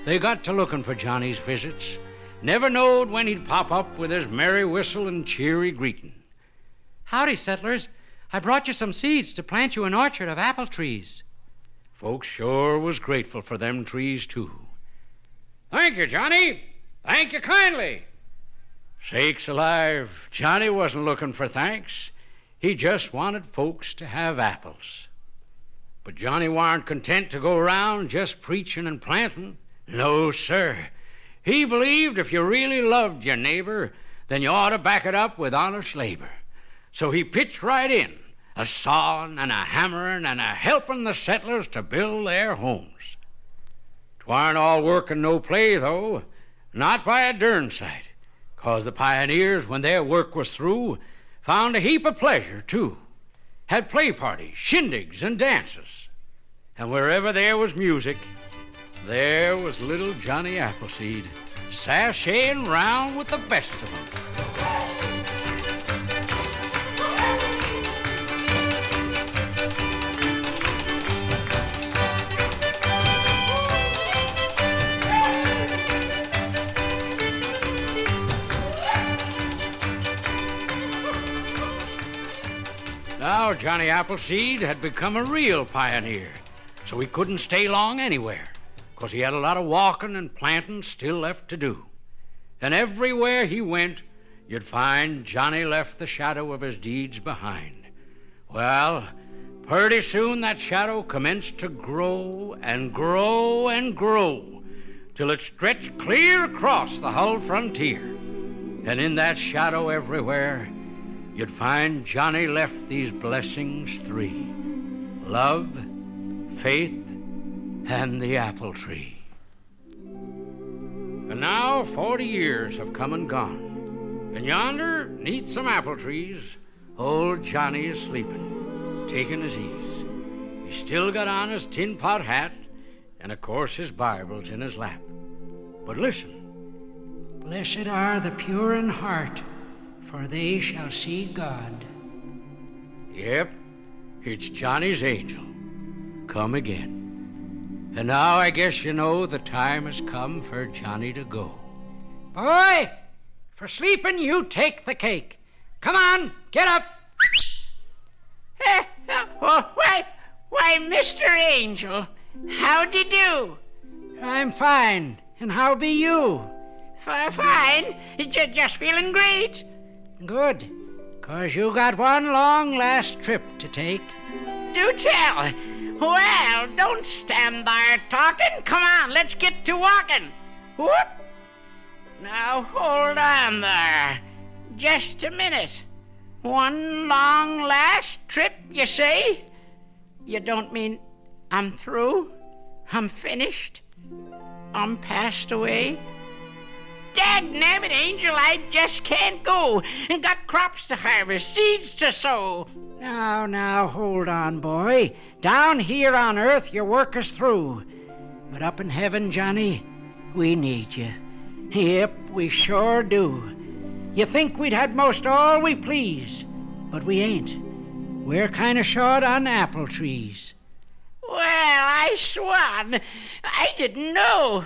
They got to looking for Johnny's visits. Never knowed when he'd pop up with his merry whistle and cheery greeting. Howdy, settlers. I brought you some seeds to plant you an orchard of apple trees. Folks sure was grateful for them trees, too. Thank you, Johnny. Thank you kindly. Sakes alive, Johnny wasn't looking for thanks. He just wanted folks to have apples. But Johnny warn't content to go around just preaching and planting. No, sir. He believed if you really loved your neighbor, then you ought to back it up with honest labor. So he pitched right in, a sawing and a hammering and a helping the settlers to build their homes. Twarn't all work and no play, though, not by a darn sight, 'cause the pioneers, when their work was through, found a heap of pleasure, too. Had play parties, shindigs, and dances. And wherever there was music, there was little Johnny Appleseed, sashaying round with the best of them. Now Johnny Appleseed had become a real pioneer, so he couldn't stay long anywhere, because he had a lot of walking and planting still left to do. And everywhere he went, you'd find Johnny left the shadow of his deeds behind. Well, pretty soon that shadow commenced to grow and grow and grow till it stretched clear across the whole frontier. And in that shadow everywhere, you'd find Johnny left these blessings three love, faith, and the apple tree. And now 40 years have come and gone. And yonder, neath some apple trees, old Johnny is sleeping, taking his ease. He's still got on his tin pot hat, and of course his Bible's in his lap. But listen. Blessed are the pure in heart, for they shall see God. Yep, it's Johnny's angel. Come again. And now I guess you know the time has come for Johnny to go. Boy, for sleeping, you take the cake. Come on, get up. Oh, why, why, Mr. Angel, how d'ye do? I'm fine, and how be you? F- fine, J- just feeling great. Good, 'cause you got one long last trip to take. Do tell. Well, don't stand there talking. Come on, let's get to walking. Whoop. Now hold on there. Just a minute. One long last trip, you say? You don't mean I'm through? I'm finished? I'm passed away? Dagnabbit, Angel, I just can't go. And got crops to harvest, seeds to sow. Now, now, hold on, boy. Down here on earth, your work is through. But up in heaven, Johnny, we need you. Yep, we sure do. You think we'd had most all we please, but we ain't. we're kind of short on apple trees. Well, I swan. I didn't know.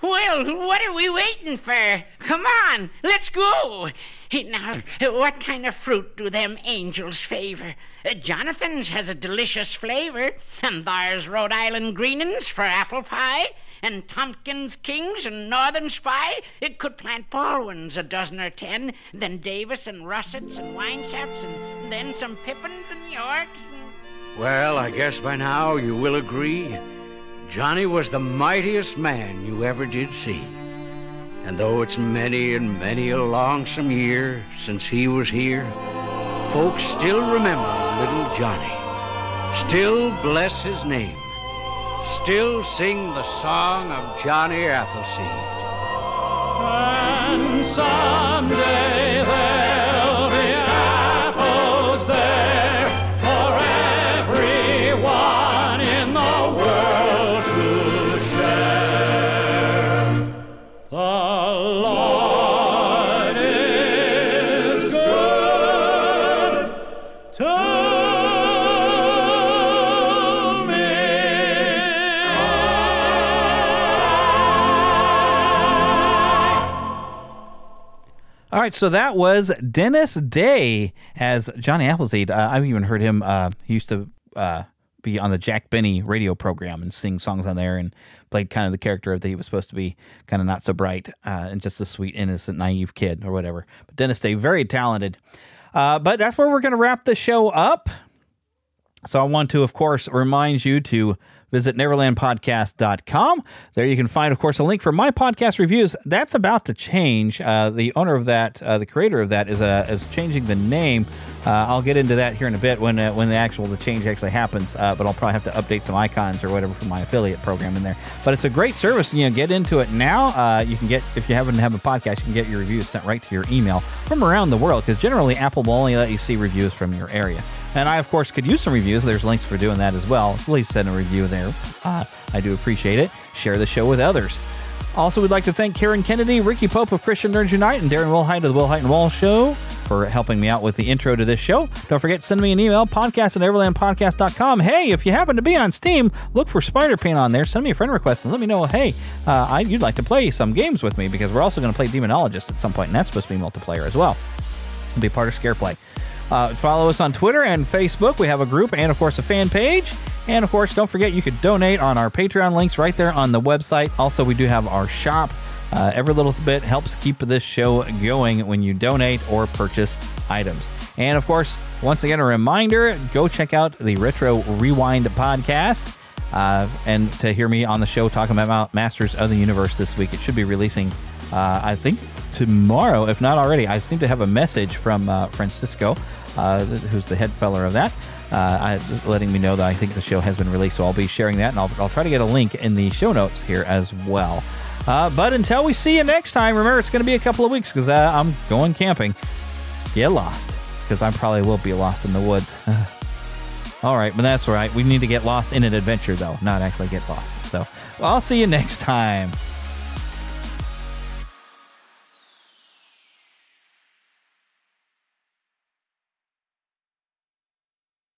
Well, what are we waiting for? Come on, let's go. Now, what kind of fruit do them angels favor? Jonathan's has a delicious flavor, and there's Rhode Island greenins for apple pie, and Tompkins Kings and Northern Spy. It could plant Baldwins a dozen or ten, then Davis and Russets and Winesaps, and then some Pippins and Yorks. And... Well, I guess by now you will agree Johnny was the mightiest man you ever did see. And though it's many and many a longsome year since he was here, folks still remember little Johnny, still bless his name, still sing the song of Johnny Appleseed. And someday All right, so that was Dennis Day as Johnny Appleseed. Uh, I've even heard him. Uh, he used to uh, be on the Jack Benny radio program and sing songs on there, and played kind of the character that he was supposed to be, kind of not so bright uh, and just a sweet, innocent, naive kid or whatever. But Dennis Day, very talented. Uh, but that's where we're going to wrap the show up. So I want to, of course, remind you to visit neverlandpodcast.com. There you can find, of course, a link for my podcast reviews. That's about to change. Uh, the owner of that, uh, the creator of that, is uh, is changing the name. Uh, I'll get into that here in a bit when uh, when the actual the change actually happens. Uh, but I'll probably have to update some icons or whatever for my affiliate program in there. But it's a great service. You know, get into it now. You can get if you happen to have a podcast, you can get your reviews sent right to your email from around the world. Because generally, Apple will only let you see reviews from your area. And I, of course, could use some reviews. There's links for doing that as well. Please send a review there. Uh, I do appreciate it. Share the show with others. Also, we'd like to thank Karen Kennedy, Ricky Pope of Christian Nerds Unite, and Darren Wilhite of the Wilhite and Wall Show for helping me out with the intro to this show. Don't forget, send me an email, podcast at neverlandpodcast.com. Hey, if you happen to be on Steam, look for Spider Paint on there. Send me a friend request and let me know, hey, uh, I, you'd like to play some games with me because we're also going to play Demonologist at some point, and that's supposed to be multiplayer as well. It'll be part of Scareplay. Uh, follow us on Twitter and Facebook. We have a group and, of course, a fan page. And, of course, don't forget you could donate on our Patreon links right there on the website. Also, we do have our shop. Uh, every little bit helps keep this show going when you donate or purchase items. And, of course, once again, a reminder go check out the Retro Rewind podcast. Uh, and to hear me on the show talking about Masters of the Universe this week, it should be releasing, uh, I think, tomorrow, if not already. I seem to have a message from uh, Francisco, who's the head feller of that, uh, I, letting me know that I think the show has been released. So I'll be sharing that, and I'll, I'll try to get a link in the show notes here as well. Uh, but until we see you next time, remember it's going to be a couple of weeks because uh, I'm going camping. Get lost, because I probably will be lost in the woods. All right, but that's all right. We need to get lost in an adventure, though, not actually get lost. So well, I'll see you next time.